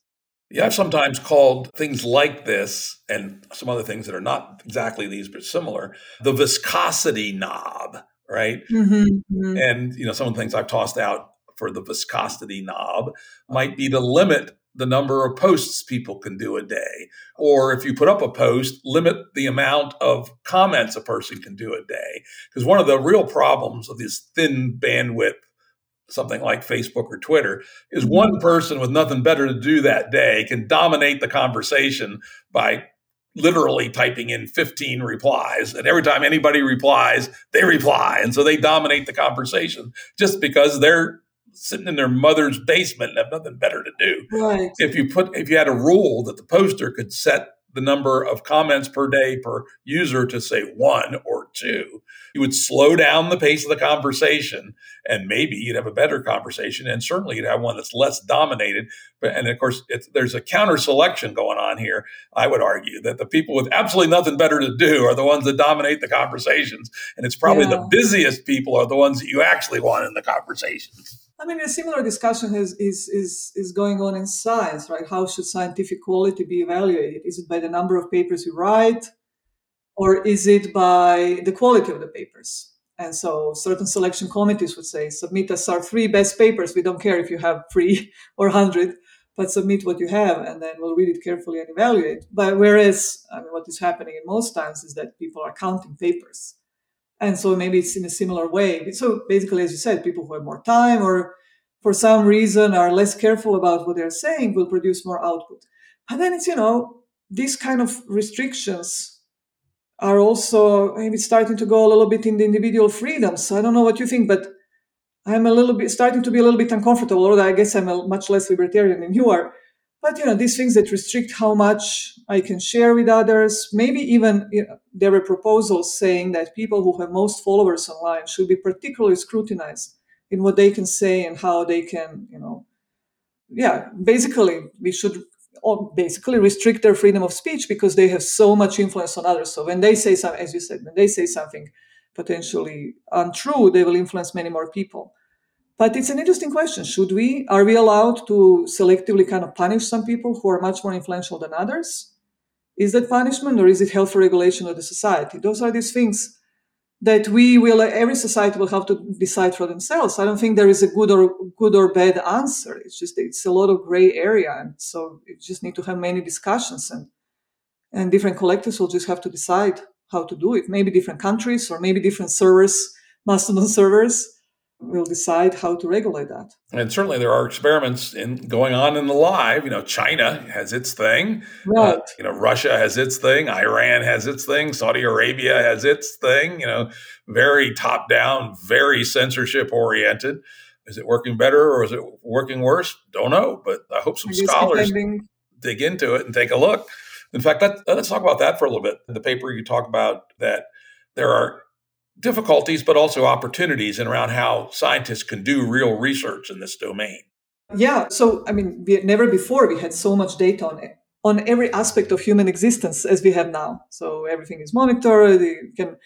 S2: Yeah, I've sometimes called things like this and some other things that are not exactly these but similar the viscosity knob, right? Mm-hmm, mm-hmm. And you know, some of the things I've tossed out for the viscosity knob might be to limit the number of posts people can do a day. Or if you put up a post, limit the amount of comments a person can do a day. Because one of the real problems of this thin bandwidth something like Facebook or Twitter is mm-hmm. one person with nothing better to do that day can dominate the conversation by literally typing in 15 replies and every time anybody replies they reply and so they dominate the conversation just because they're sitting in their mother's basement and have nothing better to do
S3: right.
S2: if you put if you had a rule that the poster could set the number of comments per day per user to say one or two you would slow down the pace of the conversation and maybe you'd have a better conversation and certainly you'd have one that's less dominated but and of course there's a counter selection going on here i would argue that the people with absolutely nothing better to do are the ones that dominate the conversations and it's probably yeah. the busiest people are the ones that you actually want in the conversations
S3: I mean, a similar discussion is, is, is, is going on in science, right? How should scientific quality be evaluated? Is it by the number of papers you write? Or is it by the quality of the papers? And so certain selection committees would say, submit us our three best papers. We don't care if you have three [LAUGHS] or 100, but submit what you have and then we'll read it carefully and evaluate. But whereas I mean, what is happening in most times is that people are counting papers. And so maybe it's in a similar way. So basically, as you said, people who have more time or for some reason are less careful about what they're saying will produce more output. And then it's, you know, these kind of restrictions are also maybe starting to go a little bit in the individual freedoms. I don't know what you think, but I'm a little bit starting to be a little bit uncomfortable. Although I guess I'm a much less libertarian than you are. But you know, these things that restrict how much I can share with others. Maybe even you know, there were proposals saying that people who have most followers online should be particularly scrutinized in what they can say and how they can, you know, yeah, basically we should or basically restrict their freedom of speech because they have so much influence on others. So when they say something, as you said, when they say something potentially untrue, they will influence many more people. But it's an interesting question. Should we? Are we allowed to selectively kind of punish some people who are much more influential than others? Is that punishment or is it healthy regulation of the society? Those are these things that we will every society will have to decide for themselves. I don't think there is a good or good or bad answer. It's just it's a lot of gray area and so you just need to have many discussions and and different collectives will just have to decide how to do it. Maybe different countries or maybe different servers [LAUGHS] mastodon servers will decide how to regulate that.
S2: And certainly there are experiments in going on in the live. You know, China has its thing.
S3: Uh, right. Uh,
S2: you know, Russia has its thing. Iran has its thing. Saudi Arabia has its thing. You know, very top down, very censorship oriented. Is it working better or is it working worse? Don't know, but I hope some scholars depending. dig into it and take a look. In fact, let, let's talk about that for a little bit. In the paper, you talk about that there are difficulties, but also opportunities and around how scientists can do real research in this domain.
S3: Yeah. So, I mean, we, never before we had so much data on it, on every aspect of human existence as we have now. So everything is monitored. You can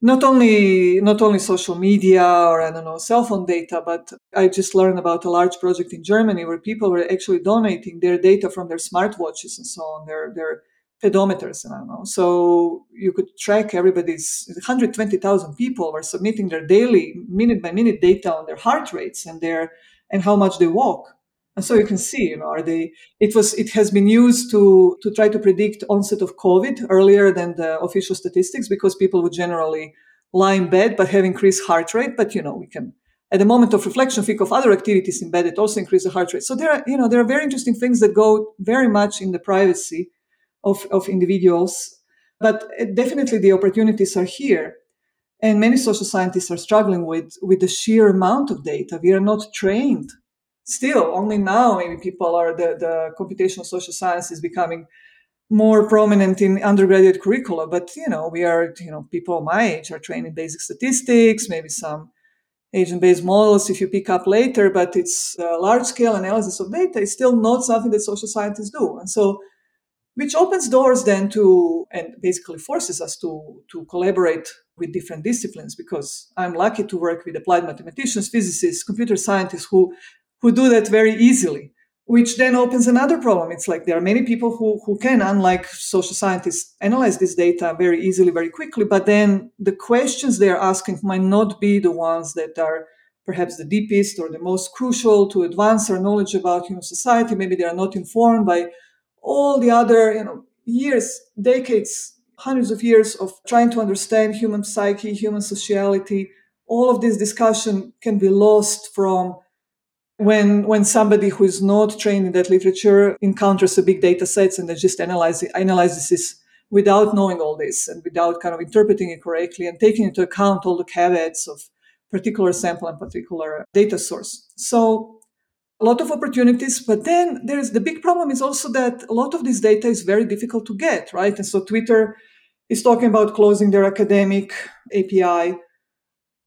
S3: not only not only social media or I don't know cell phone data, but I just learned about a large project in Germany where people were actually donating their data from their smartwatches and so on, their their pedometers. So you could track everybody's 120,000 people were submitting their daily minute by minute data on their heart rates and their and how much they walk. And so you can see, you know, are they it was it has been used to to try to predict onset of COVID earlier than the official statistics because people would generally lie in bed but have increased heart rate. But you know, we can at the moment of reflection think of other activities in bed that also increase the heart rate. So there are, you know, there are very interesting things that go very much in the privacy of, of individuals. But definitely the opportunities are here. And many social scientists are struggling with, with the sheer amount of data. We are not trained. Still, only now maybe people are the, the computational social science is becoming more prominent in undergraduate curricula. But you know, we are, you know, people my age are trained in basic statistics, maybe some agent-based models if you pick up later, but it's uh, large-scale analysis of data is still not something that social scientists do. And so which opens doors then to and basically forces us to to collaborate with different disciplines because i'm lucky to work with applied mathematicians physicists computer scientists who who do that very easily which then opens another problem. It's like there are many people who who can unlike social scientists analyze this data very easily very quickly but then the questions they're asking might not be the ones that are perhaps the deepest or the most crucial to advance our knowledge about human society. Maybe they are not informed by all the other you know years decades hundreds of years of trying to understand human psyche human sociality all of this discussion can be lost from when when somebody who is not trained in that literature encounters a big data sets and they just analyze it, analyzes this without knowing all this and without kind of interpreting it correctly and taking into account all the caveats of particular sample and particular data source. So a lot of opportunities but then there's the big problem is also that a lot of this data is very difficult to get right? And so twitter is talking about closing their academic api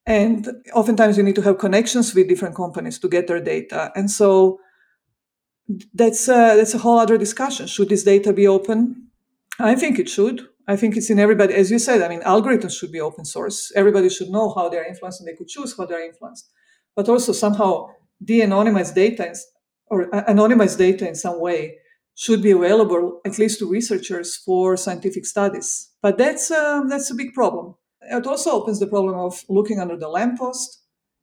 S3: and oftentimes you need to have connections with different companies to get their data. And so that's a, that's a whole other discussion. Should this data be open? I think it should. I think it's in everybody as you said i mean algorithms should be open source. Everybody should know how they're influenced and they could choose how they're influenced. But also somehow de-anonymized data or anonymized data in some way should be available at least to researchers for scientific studies. But that's uh, that's a big problem. It also opens the problem of looking under the lamppost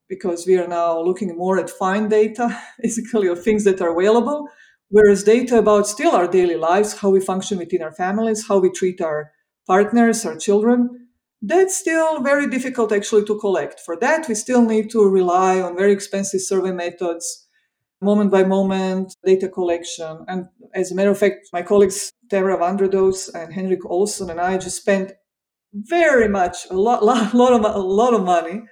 S3: because we are now looking more at fine data, [LAUGHS] basically of things that are available, whereas data about still our daily lives, how we function within our families, how we treat our partners, our children, that's still very difficult actually to collect. For that, we still need to rely on very expensive survey methods, moment by moment data collection. And as a matter of fact, my colleagues Tamara van der Does and Henrik Olsson and I just spent very much a lot, [LAUGHS] lot, lot of a lot of money,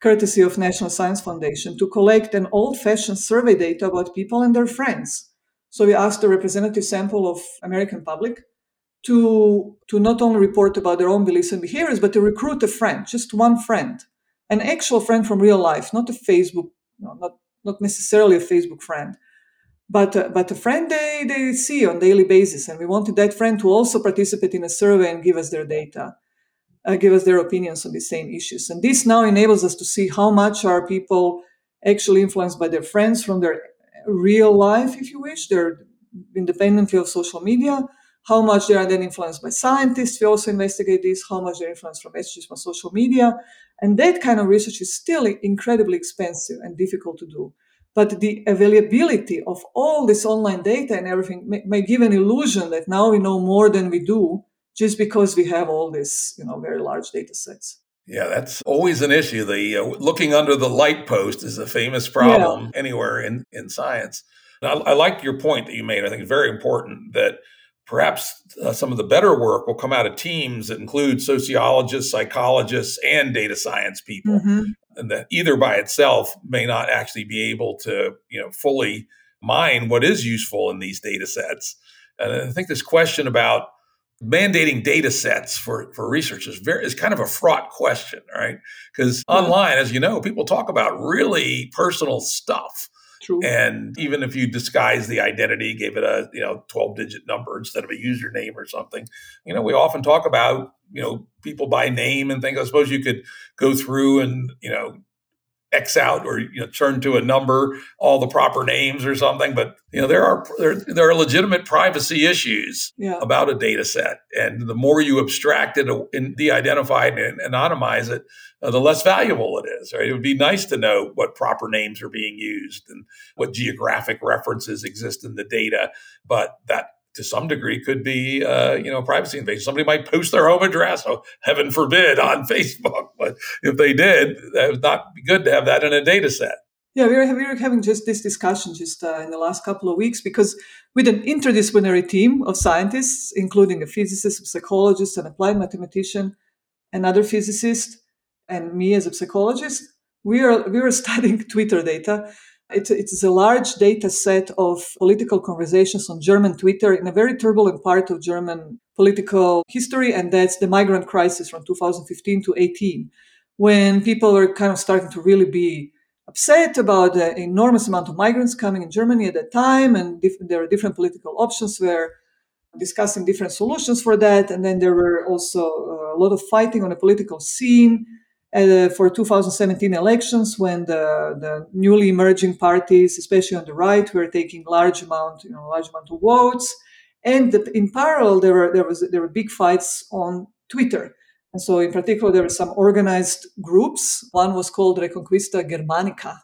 S3: courtesy of National Science Foundation, to collect an old-fashioned survey data about people and their friends. So we asked a representative sample of American public to to not only report about their own beliefs and behaviors, but to recruit a friend, just one friend, an actual friend from real life, not a Facebook, no, not not necessarily a Facebook friend, but uh, but a friend they they see on daily basis, and we wanted that friend to also participate in a survey and give us their data, uh, give us their opinions on the same issues, and this now enables us to see how much are people actually influenced by their friends from their real life, if you wish. They're independently of social media. How much they are then influenced by scientists. We also investigate this, how much they're influenced from messages from social media. And that kind of research is still incredibly expensive and difficult to do. But the availability of all this online data and everything may, may give an illusion that now we know more than we do just because we have all this, you know, very large data sets.
S2: Yeah, that's always an issue. The uh, looking under the light post is a famous problem yeah. anywhere in, in science. I, I like your point that you made. I think it's very important that perhaps uh, some of the better work will come out of teams that include sociologists, psychologists, and data science people. Mm-hmm. And that either by itself may not actually be able to, you know, fully mine what is useful in these data sets. And I think this question about mandating data sets for, for research is very is kind of a fraught question, right? Because online, as you know, people talk about really personal stuff. True. And even if you disguise the identity, gave it a you know 12 digit number instead of a username or something, you know, we often talk about you know people by name and things. I suppose you could go through and you know X out or you know turn to a number all the proper names or something. But you know there are there, there are legitimate privacy issues yeah. about a data set, and the more you abstract it and de-identify it and anonymize it, uh, the less valuable it is. Right? It would be nice to know what proper names are being used and what geographic references exist in the data, but that to some degree could be uh, you know privacy invasion. Somebody might post their home address, oh heaven forbid, [LAUGHS] on Facebook. But if they did, that would not be good to have that in a data set.
S3: Yeah, we were, we were having just this discussion just uh, in the last couple of weeks because with an interdisciplinary team of scientists, including a physicist, a psychologist, an applied mathematician, another physicist, and me as a psychologist, we are we were [LAUGHS] studying Twitter data it's, it's a large data set of political conversations on German Twitter in a very turbulent part of German political history, and that's the migrant crisis from 2015 to 18, when people were kind of starting to really be upset about the enormous amount of migrants coming in Germany at that time, and there are different political options where discussing different solutions for that. And then there were also uh, a lot of fighting on the political scene uh, for 2017 elections when the, the newly emerging parties, especially on the right, were taking large amount, you know, large amount of votes. And that in parallel, there were there was there were big fights on Twitter. And so, in particular, there were some organized groups. One was called Reconquista Germanica,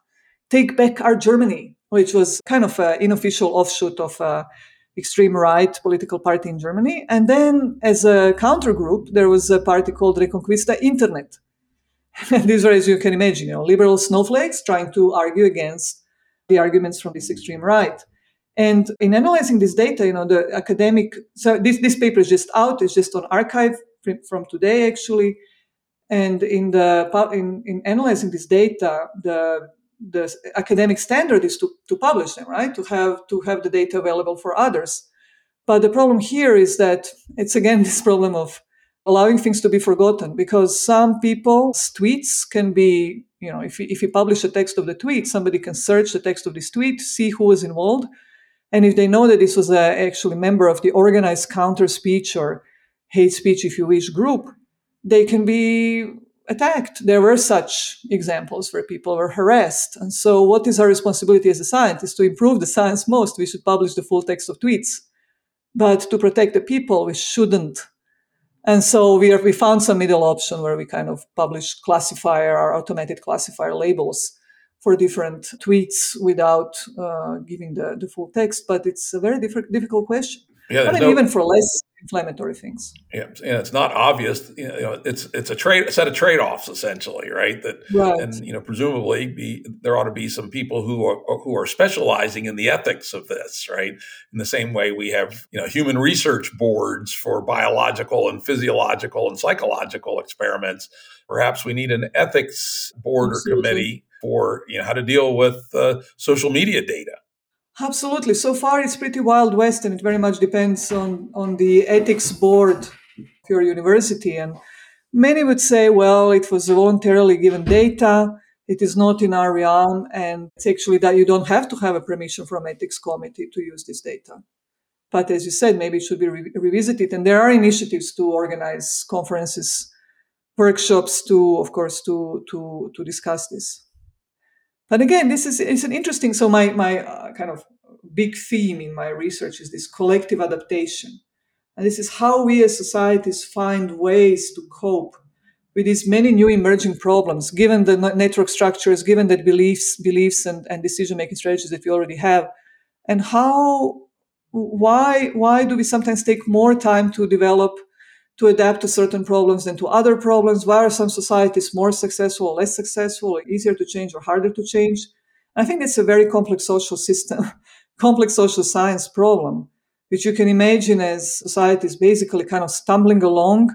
S3: Take Back Our Germany, which was kind of an unofficial offshoot of a extreme right political party in Germany. And then, as a counter group, there was a party called Reconquista Internet, [LAUGHS] these are, as you can imagine, you know, liberal snowflakes trying to argue against the arguments from this extreme right. And in analyzing this data, you know, the academic, so this, this paper is just out, it's just on arXiv from today, actually. And in the in, in analyzing this data, the the academic standard is to, to publish them, right? To have to have the data available for others. But the problem here is that it's again [LAUGHS] this problem of allowing things to be forgotten because some people's tweets can be, you know, if you, if you publish a text of the tweet, somebody can search the text of this tweet, see who was involved. And if they know that this was a, actually a member of the organized counter speech or hate speech, if you wish, group, they can be attacked. There were such examples where people were harassed. And so, what is our responsibility as a scientist? To improve the science most, we should publish the full text of tweets. But to protect the people, we shouldn't and so we, are, we found some middle option where we kind of publish classifier or automated classifier labels for different tweets without uh, giving the, the full text. But it's a very diff- difficult question. Yeah, I mean, no, even for less inflammatory things.
S2: Yeah, yeah, it's not obvious. You know, it's it's a trade a set of trade offs essentially, right? That
S3: right.
S2: and you know presumably be, there ought to be some people who are who are specializing in the ethics of this, right? In the same way we have you know human research boards for biological and physiological and psychological experiments. Perhaps we need an ethics board Absolutely. or committee for you know how to deal with uh, social media data.
S3: Absolutely. So far, it's pretty wild west, and it very much depends on on the ethics board of your university. And many would say, well, it was voluntarily given data. It is not in our realm, and it's actually that you don't have to have a permission from ethics committee to use this data. But as you said, maybe it should be re- revisited. And there are initiatives to organize conferences, workshops to, of course, to to to discuss this. But again, this is it's an interesting. So my my uh, kind of big theme in my research is this collective adaptation, and this is how we as societies find ways to cope with these many new emerging problems, given the network structures, given the beliefs, beliefs and, and decision making strategies that we already have, and how why why do we sometimes take more time to develop to adapt to certain problems than to other problems? Why are some societies more successful or less successful or easier to change or harder to change? I think it's a very complex social system [LAUGHS] complex social science problem which you can imagine as societies basically kind of stumbling along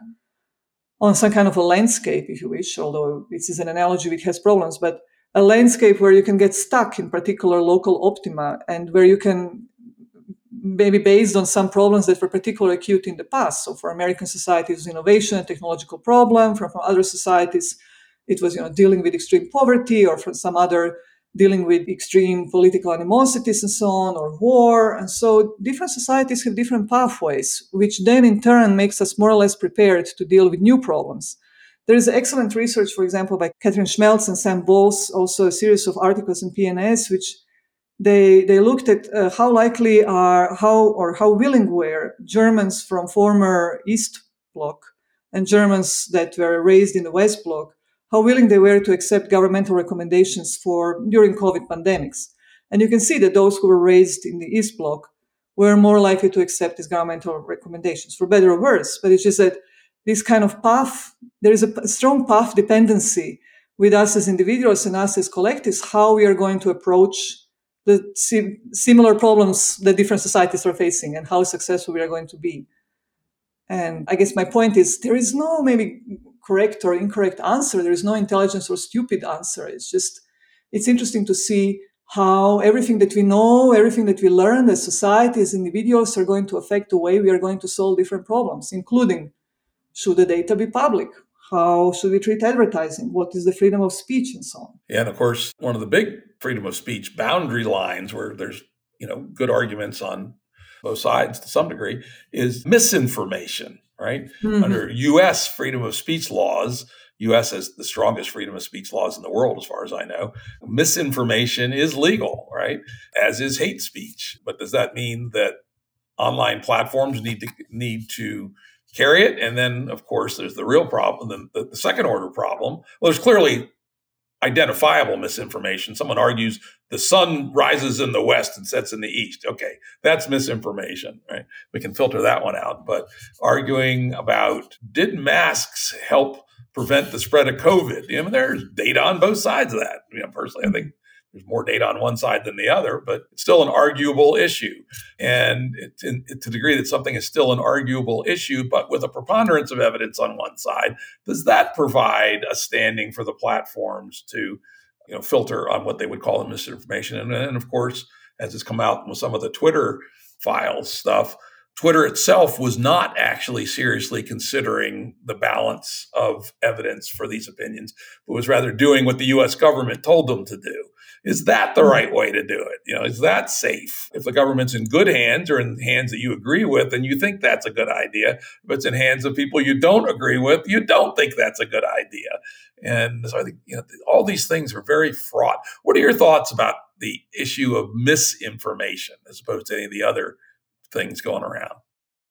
S3: on some kind of a landscape if you wish although this is an analogy which has problems but a landscape where you can get stuck in particular local optima and where you can maybe based on some problems that were particularly acute in the past. So for American societies, innovation and technological problem. From, from other societies, it was you know dealing with extreme poverty, or from some other dealing with extreme political animosities and so on, or war. And so different societies have different pathways, which then in turn makes us more or less prepared to deal with new problems. There is excellent research, for example, by Katrin Schmelz and Sam Bowles, also a series of articles in PNAS, which they they looked at uh, how likely are how or how willing were Germans from former East Bloc and Germans that were raised in the West Bloc, how willing they were to accept governmental recommendations for during COVID pandemics. And you can see that those who were raised in the East Bloc were more likely to accept these governmental recommendations, for better or worse. But it's just that this kind of path, there is a strong path dependency with us as individuals and us as collectives, how we are going to approach the sim- similar problems that different societies are facing and how successful we are going to be. And I guess my point is there is no maybe correct or incorrect answer. There is no intelligence or stupid answer. It's just, it's interesting to see how everything that we know, everything that we learn as societies, individuals are going to affect the way we are going to solve different problems, including should the data be public? How should we treat advertising? What is the freedom of speech and so on?
S2: Yeah, and of course, one of the big freedom of speech boundary lines where there's, you know, good arguments on both sides to some degree is misinformation, right? Mm-hmm. Under US freedom of speech laws, US has the strongest freedom of speech laws in the world, as far as I know. Misinformation is legal, right? As is hate speech. But does that mean that online platforms need to need to carry it. And then, of course, there's the real problem, the, the, second order problem. Well, there's clearly identifiable misinformation. Someone argues the sun rises in the west and sets in the east. Okay, that's misinformation, right? We can filter that one out. But arguing about did masks help prevent the spread of COVID? I mean, there's data on both sides of that. You know, personally, I think there's more data on one side than the other, but it's still an arguable issue. And to, to the degree that something is still an arguable issue, but with a preponderance of evidence on one side, does that provide a standing for the platforms to you know, filter on what they would call misinformation? And then, of course, as has come out with some of the Twitter files stuff, Twitter itself was not actually seriously considering the balance of evidence for these opinions, but was rather doing what the US government told them to do. Is that the right way to do it? You know, is that safe? If the government's in good hands or in hands that you agree with, and you think that's a good idea. If it's in hands of people you don't agree with, you don't think that's a good idea. And so I think you know all these things are very fraught. What are your thoughts about the issue of misinformation as opposed to any of the other things going around?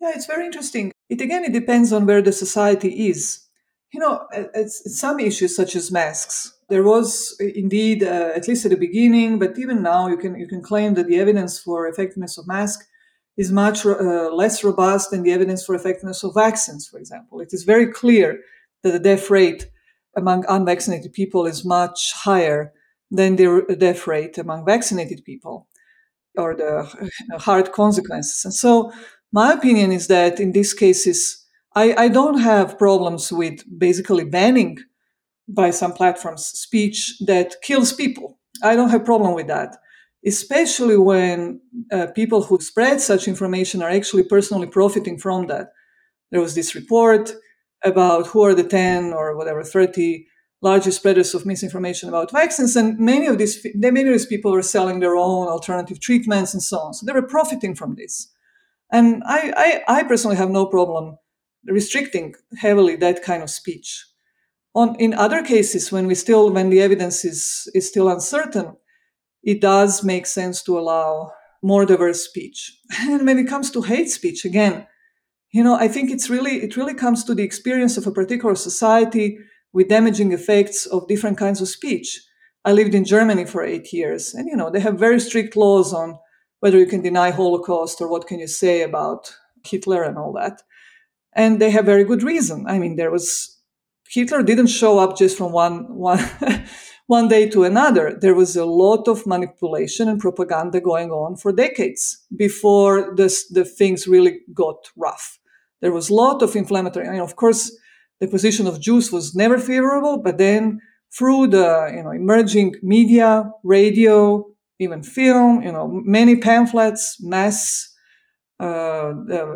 S3: Yeah, it's very interesting. It again, it depends on where the society is. You know, it's some issues such as masks there was indeed, uh, at least at the beginning, but even now, you can you can claim that the evidence for effectiveness of mask is much uh, less robust than the evidence for effectiveness of vaccines. For example, it is very clear that the death rate among unvaccinated people is much higher than the death rate among vaccinated people, or the hard consequences. And so, my opinion is that in these cases, I, I don't have problems with basically banning by some platforms speech that kills people. I don't have problem with that, especially when uh, people who spread such information are actually personally profiting from that. There was this report about who are the 10 or whatever 30 largest spreaders of misinformation about vaccines and many of these many of these people were selling their own alternative treatments and so on. So they were profiting from this. And I, I, I personally have no problem restricting heavily that kind of speech. On in other cases, when we still when the evidence is is still uncertain, it does make sense to allow more diverse speech. And when it comes to hate speech, again, you know, I think it's really it really comes to the experience of a particular society with damaging effects of different kinds of speech. I lived in Germany for eight years, and you know, they have very strict laws on whether you can deny Holocaust or what can you say about Hitler and all that. And they have very good reason. I mean, there was Hitler didn't show up just from one one [LAUGHS] one day to another. There was a lot of manipulation and propaganda going on for decades before this, the things really got rough. There was a lot of inflammatory. I mean, of course, the position of Jews was never favorable, but then through the you know emerging media, radio, even film, you know, many pamphlets, mass uh,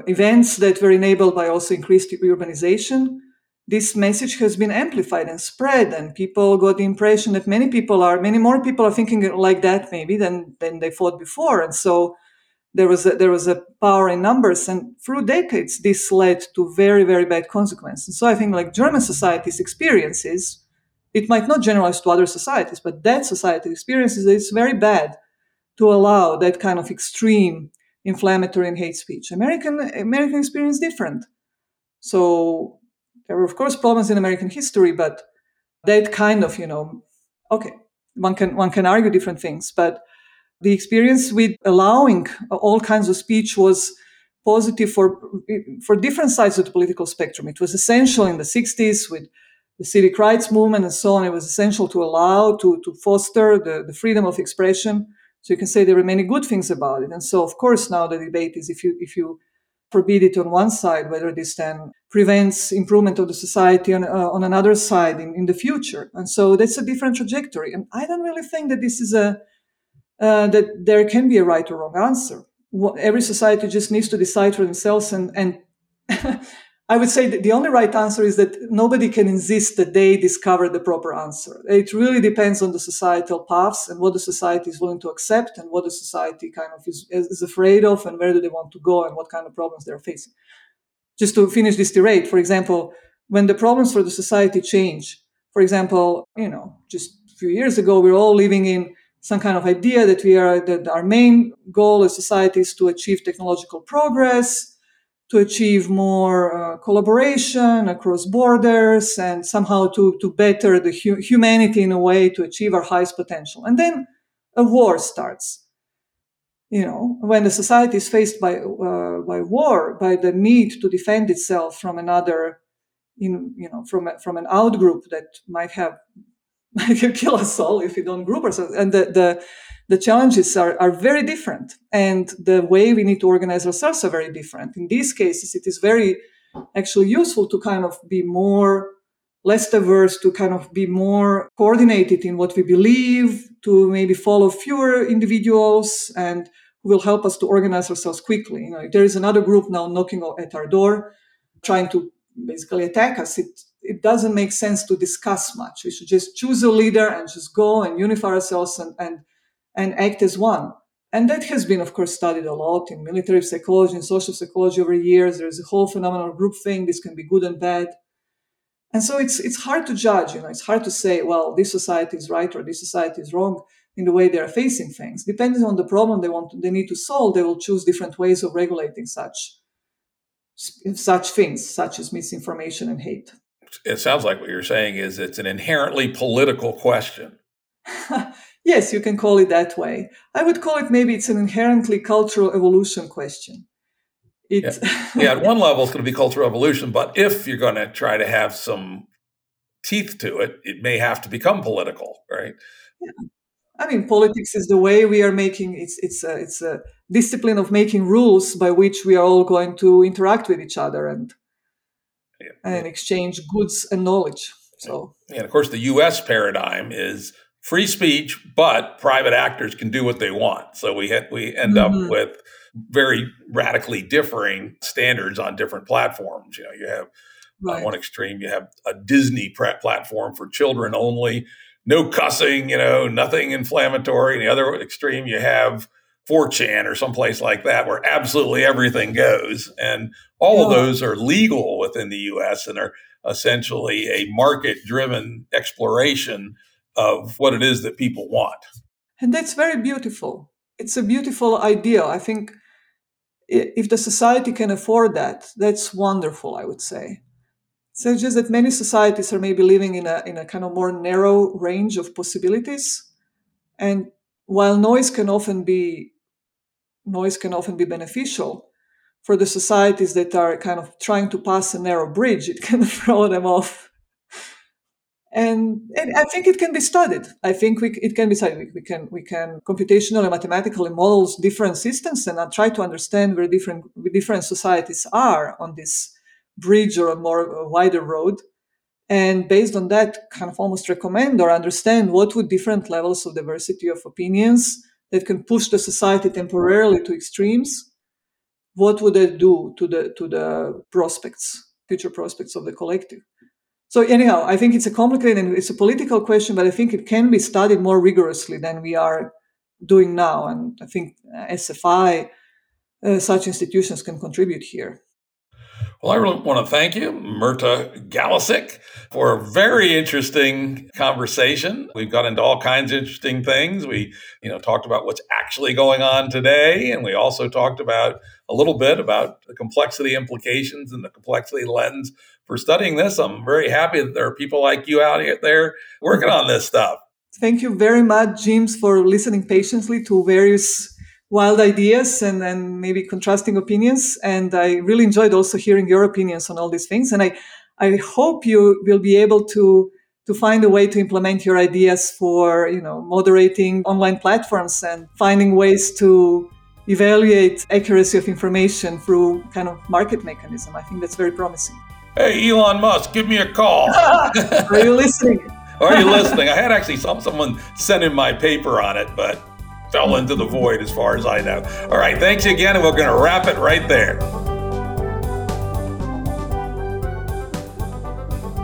S3: events that were enabled by also increased urbanization this message has been amplified and spread and people got the impression that many people are many more people are thinking like that maybe than than they thought before. And so there was a, there was a power in numbers and through decades this led to very very bad consequences. So i think like german society's experiences it might not generalize to other societies but that society experiences it's very bad to allow that kind of extreme inflammatory and hate speech. American american experience different. So there were, of course, problems in American history, but that kind of, you know, okay, one can one can argue different things, but the experience with allowing all kinds of speech was positive for for different sides of the political spectrum. It was essential in the 60s with the civic rights movement and so on. It was essential to allow to to foster the, the freedom of expression. So you can say there were many good things about it. And so of course now the debate is if you if you forbid it on one side, whether this then prevents improvement of the society on, uh, on another side in, in the future. And so that's a different trajectory. And I don't really think that this is a, uh, that there can be a right or wrong answer. Every society just needs to decide for themselves and, and [LAUGHS] I would say that the only right answer is that nobody can insist that they discover the proper answer. It really depends on the societal paths and what the society is willing to accept and what the society kind of is, is afraid of and where do they want to go and what kind of problems they're facing. Just to finish this tirade, for example, when the problems for the society change, for example, you know, just a few years ago, we we're all living in some kind of idea that we are that our main goal as society is to achieve technological progress to achieve more uh, collaboration across borders and somehow to, to better the hu- humanity in a way to achieve our highest potential. And then a war starts. You know, when the society is faced by, uh, by war, by the need to defend itself from another, in, you know, from, from an outgroup that might have, [LAUGHS] might kill us all if we don't group ourselves. And the, the, the challenges are, are very different and the way we need to organize ourselves are very different. In these cases, it is very actually useful to kind of be more less diverse, to kind of be more coordinated in what we believe, to maybe follow fewer individuals and who will help us to organize ourselves quickly. You know, if there is another group now knocking at our door, trying to basically attack us, it it doesn't make sense to discuss much. We should just choose a leader and just go and unify ourselves and, and and act as one. And that has been, of course, studied a lot in military psychology and social psychology over years. There's a whole phenomenon of groupthink. This can be good and bad. And so it's it's hard to judge, you know, it's hard to say, well, this society is right or this society is wrong in the way they are facing things. Depending on the problem they want they need to solve, they will choose different ways of regulating such such things, such as misinformation and hate.
S2: It sounds like what you're saying is it's an inherently political question. [LAUGHS]
S3: Yes, you can call it that way. I would call it maybe it's an inherently cultural evolution question.
S2: It, yeah. [LAUGHS] yeah, at one level, it's going to be cultural evolution, but if you're going to try to have some teeth to it, it may have to become political, right?
S3: Yeah. I mean, politics is the way we are making it's it's a, it's a discipline of making rules by which we are all going to interact with each other and yeah. and exchange goods and knowledge. So,
S2: and of course, the U.S. paradigm is free speech, but private actors can do what they want. So we ha- we end mm-hmm. up with very radically differing standards on different platforms. You know, you have right. on one extreme, you have a Disney platform for children only, no cussing, you know, nothing inflammatory. And the other extreme, you have 4chan or someplace like that where absolutely everything goes. And all yeah. of those are legal within the US and are essentially a market driven exploration of what it is that people want.
S3: And that's very beautiful. It's a beautiful idea. I think if the society can afford that, that's wonderful, I would say. So it's just that many societies are maybe living in a, in a kind of more narrow range of possibilities. And while noise can often be noise can often be beneficial for the societies that are kind of trying to pass a narrow bridge, it [LAUGHS] can throw them off and, and, I think it can be studied. I think we, it can be studied. We, we, can we can computationally, mathematically model different systems and uh, try to understand where different where different societies are on this bridge or a more wider road, and based on that, kind of almost recommend or understand what would different levels of diversity of opinions that can push the society temporarily to extremes. What would they do to the to the prospects, future prospects of the collective? So anyhow, I think it's a complicated and it's a political question, but I think it can be studied more rigorously than we are doing now. And I think SFI, uh, such institutions can contribute here.
S2: Well, I really want to thank you, Mirta Galesic, for a very interesting conversation. We've got into all kinds of interesting things. We, you know, talked about what's actually going on today, and we also talked about a little bit about the complexity implications and the complexity lens for studying this. I'm very happy that there are people like you out there working on this stuff.
S3: Thank you very much, James, for listening patiently to various wild ideas and, and maybe contrasting opinions. And I really enjoyed also hearing your opinions on all these things. And I, I hope you will be able to to find a way to implement your ideas for you know moderating online platforms and finding ways to evaluate accuracy of information through kind of market mechanism. I think that's very promising.
S2: Hey, Elon Musk, give me a call. [LAUGHS]
S3: Are you listening? [LAUGHS]
S2: Are you listening? I had actually some someone sent in my paper on it, but fell into the void as far as I know. All right, thanks again, and we're going to wrap it right there.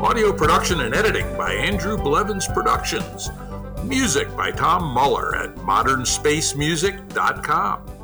S2: Audio production and editing by Andrew Blevins Productions. Music by Tom Muller at modernspacemusic.com.